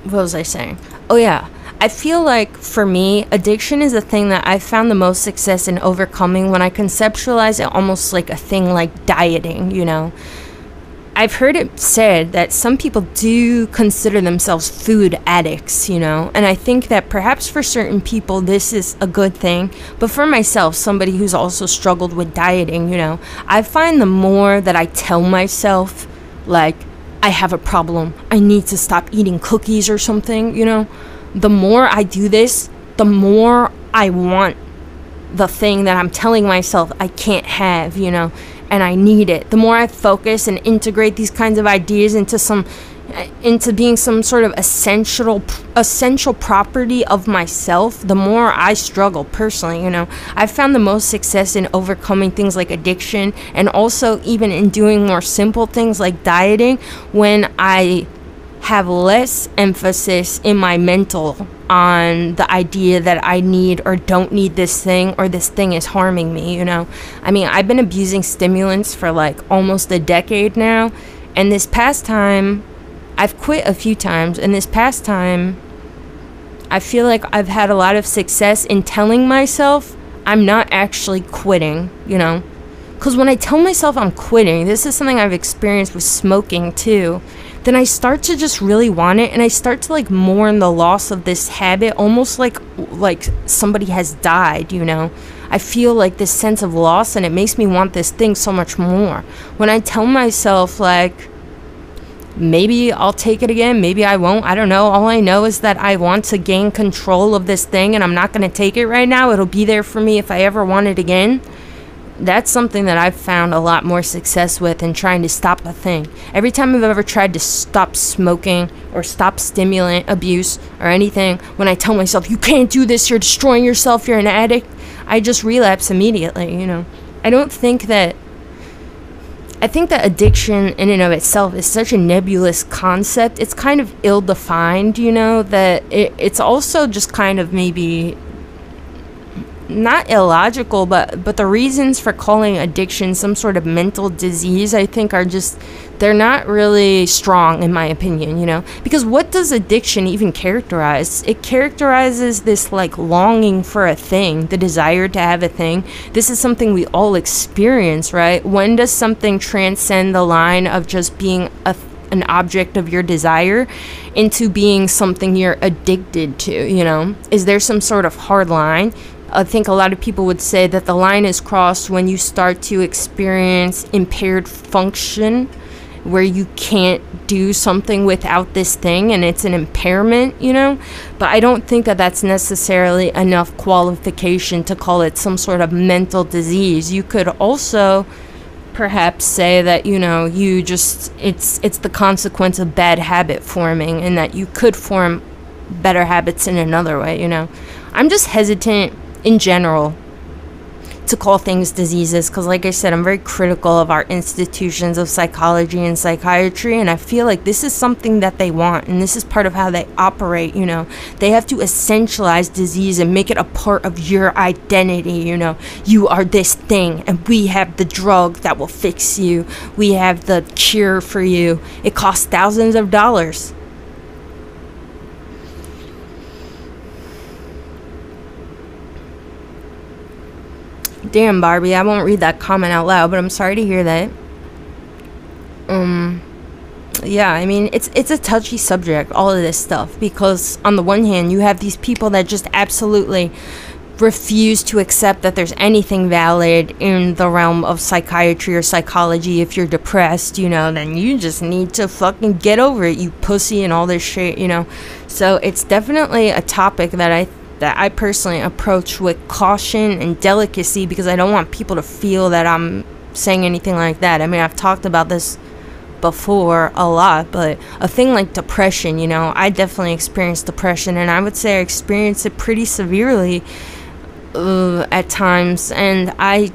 S1: what was i saying? Oh yeah I feel like for me, addiction is the thing that I've found the most success in overcoming when I conceptualize it almost like a thing like dieting, you know. I've heard it said that some people do consider themselves food addicts, you know, and I think that perhaps for certain people this is a good thing, but for myself, somebody who's also struggled with dieting, you know, I find the more that I tell myself, like, I have a problem, I need to stop eating cookies or something, you know, the more I do this, the more I want the thing that I'm telling myself I can't have, you know, and I need it. The more I focus and integrate these kinds of ideas into some into being some sort of essential essential property of myself, the more I struggle personally, you know. I've found the most success in overcoming things like addiction and also even in doing more simple things like dieting when I have less emphasis in my mental on the idea that I need or don't need this thing or this thing is harming me, you know. I mean, I've been abusing stimulants for like almost a decade now, and this past time I've quit a few times, and this past time I feel like I've had a lot of success in telling myself I'm not actually quitting, you know. Because when I tell myself I'm quitting, this is something I've experienced with smoking too then I start to just really want it and I start to like mourn the loss of this habit almost like like somebody has died, you know. I feel like this sense of loss and it makes me want this thing so much more. When I tell myself like maybe I'll take it again, maybe I won't. I don't know. All I know is that I want to gain control of this thing and I'm not going to take it right now. It'll be there for me if I ever want it again that's something that I've found a lot more success with in trying to stop a thing. Every time I've ever tried to stop smoking or stop stimulant abuse or anything, when I tell myself, you can't do this, you're destroying yourself, you're an addict, I just relapse immediately, you know. I don't think that. I think that addiction in and of itself is such a nebulous concept. It's kind of ill defined, you know, that it, it's also just kind of maybe not illogical, but but the reasons for calling addiction some sort of mental disease, I think, are just they're not really strong in my opinion. You know, because what does addiction even characterize? It characterizes this like longing for a thing, the desire to have a thing. This is something we all experience, right? When does something transcend the line of just being a an object of your desire into being something you're addicted to, you know? Is there some sort of hard line? I think a lot of people would say that the line is crossed when you start to experience impaired function where you can't do something without this thing and it's an impairment, you know? But I don't think that that's necessarily enough qualification to call it some sort of mental disease. You could also perhaps say that, you know, you just it's it's the consequence of bad habit forming and that you could form better habits in another way, you know. I'm just hesitant in general to call things diseases because like i said i'm very critical of our institutions of psychology and psychiatry and i feel like this is something that they want and this is part of how they operate you know. They have to essentialize disease and make it a part of your identity you know. You are this thing and we have the drug that will fix you. We have the cure for you. It costs thousands of dollars Damn, Barbie, I won't read that comment out loud, but I'm sorry to hear that. Um, yeah, I mean, it's it's a touchy subject, all of this stuff, because on the one hand, you have these people that just absolutely refuse to accept that there's anything valid in the realm of psychiatry or psychology. If you're depressed, you know, then you just need to fucking get over it, you pussy, and all this shit, you know. So it's definitely a topic that I that I personally approach with caution and delicacy because I don't want people to feel that I'm saying anything like that. I mean, I've talked about this before a lot, but a thing like depression, you know, I definitely experienced depression, and I would say I experienced it pretty severely uh, at times, and I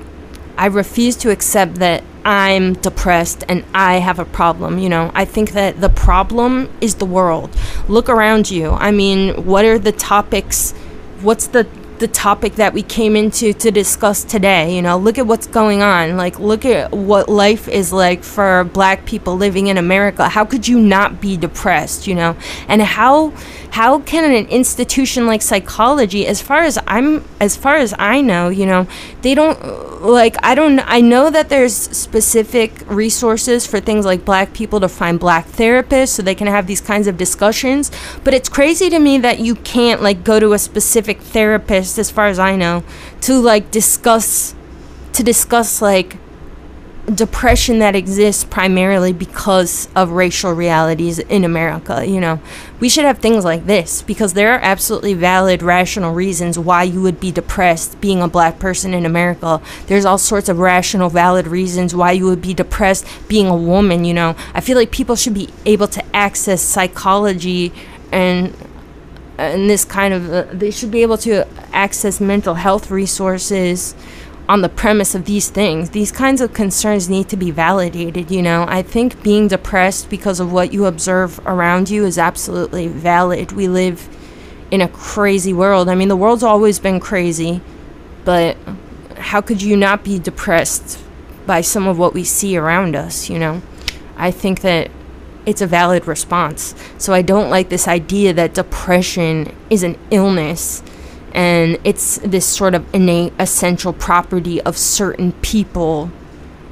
S1: I refuse to accept that I'm depressed and I have a problem. You know, I think that the problem is the world. Look around you. I mean, what are the topics? What's the the topic that we came into to discuss today. You know, look at what's going on. Like, look at what life is like for black people living in America. How could you not be depressed? You know, and how how can an institution like psychology, as far as I'm, as far as I know, you know, they don't like. I don't. I know that there's specific resources for things like black people to find black therapists so they can have these kinds of discussions. But it's crazy to me that you can't like go to a specific therapist as far as I know, to like discuss to discuss like depression that exists primarily because of racial realities in America. You know, we should have things like this because there are absolutely valid, rational reasons why you would be depressed being a black person in America. There's all sorts of rational, valid reasons why you would be depressed being a woman. You know, I feel like people should be able to access psychology and and this kind of uh, they should be able to access mental health resources on the premise of these things. These kinds of concerns need to be validated you know? I think being depressed because of what you observe around you is absolutely valid. We live in a crazy world. I mean the world's always been crazy but how could you not be depressed by some of what we see around us you know? I think that it's a valid response. So I don't like this idea that depression is an illness and it's this sort of innate essential property of certain people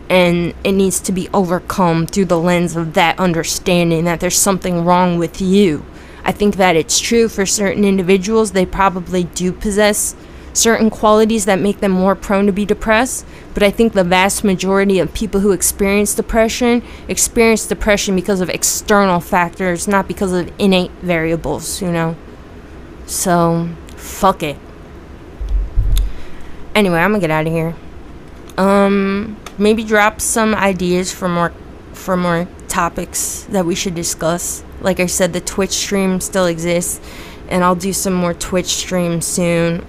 S1: and it needs to be overcome through the lens of that understanding that there's something wrong with you. I think that it's true for certain individuals, they probably do possess certain qualities that make them more prone to be depressed. But I think the vast majority of people who experience depression experience depression because of external factors, not because of innate variables, you know? So, fuck it. Anyway, I'm gonna get out of here. Um, maybe drop some ideas for more for more topics that we should discuss. Like I said, the Twitch stream still exists, and I'll do some more Twitch streams soon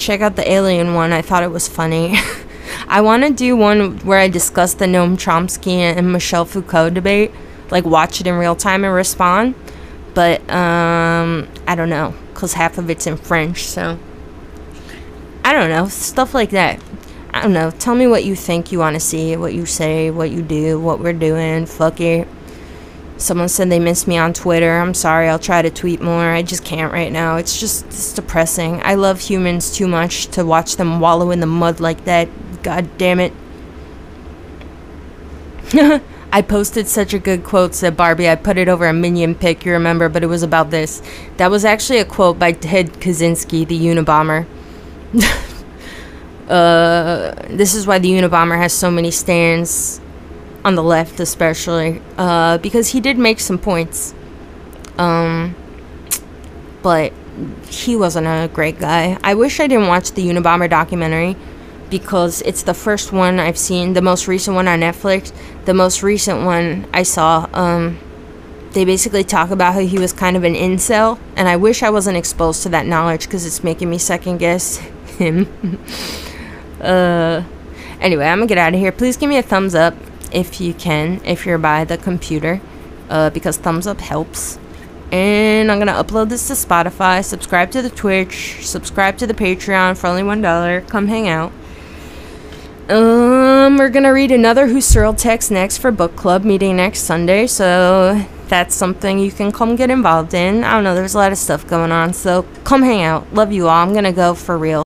S1: check out the alien one. I thought it was funny. I want to do one where I discuss the Noam Chomsky and Michel Foucault debate, like watch it in real time and respond. But um, I don't know, cause half of it's in French, so I don't know stuff like that. I don't know. Tell me what you think you want to see, what you say, what you do, what we're doing. Fuck it. Someone said they missed me on Twitter. I'm sorry. I'll try to tweet more. I just can't right now. It's just it's depressing. I love humans too much to watch them wallow in the mud like that. God damn it. I posted such a good quote, said Barbie. I put it over a minion pic, you remember, but it was about this. That was actually a quote by Ted Kaczynski, the Unabomber. uh, this is why the Unabomber has so many stands on the left especially uh, because he did make some points um, but he wasn't a great guy i wish i didn't watch the unabomber documentary because it's the first one i've seen the most recent one on netflix the most recent one i saw um, they basically talk about how he was kind of an incel and i wish i wasn't exposed to that knowledge because it's making me second guess him uh, anyway i'm gonna get out of here please give me a thumbs up if you can, if you're by the computer, uh, because thumbs up helps. And I'm gonna upload this to Spotify. Subscribe to the Twitch. Subscribe to the Patreon for only one dollar. Come hang out. Um, we're gonna read another Husserl text next for book club meeting next Sunday. So that's something you can come get involved in. I don't know. There's a lot of stuff going on. So come hang out. Love you all. I'm gonna go for real.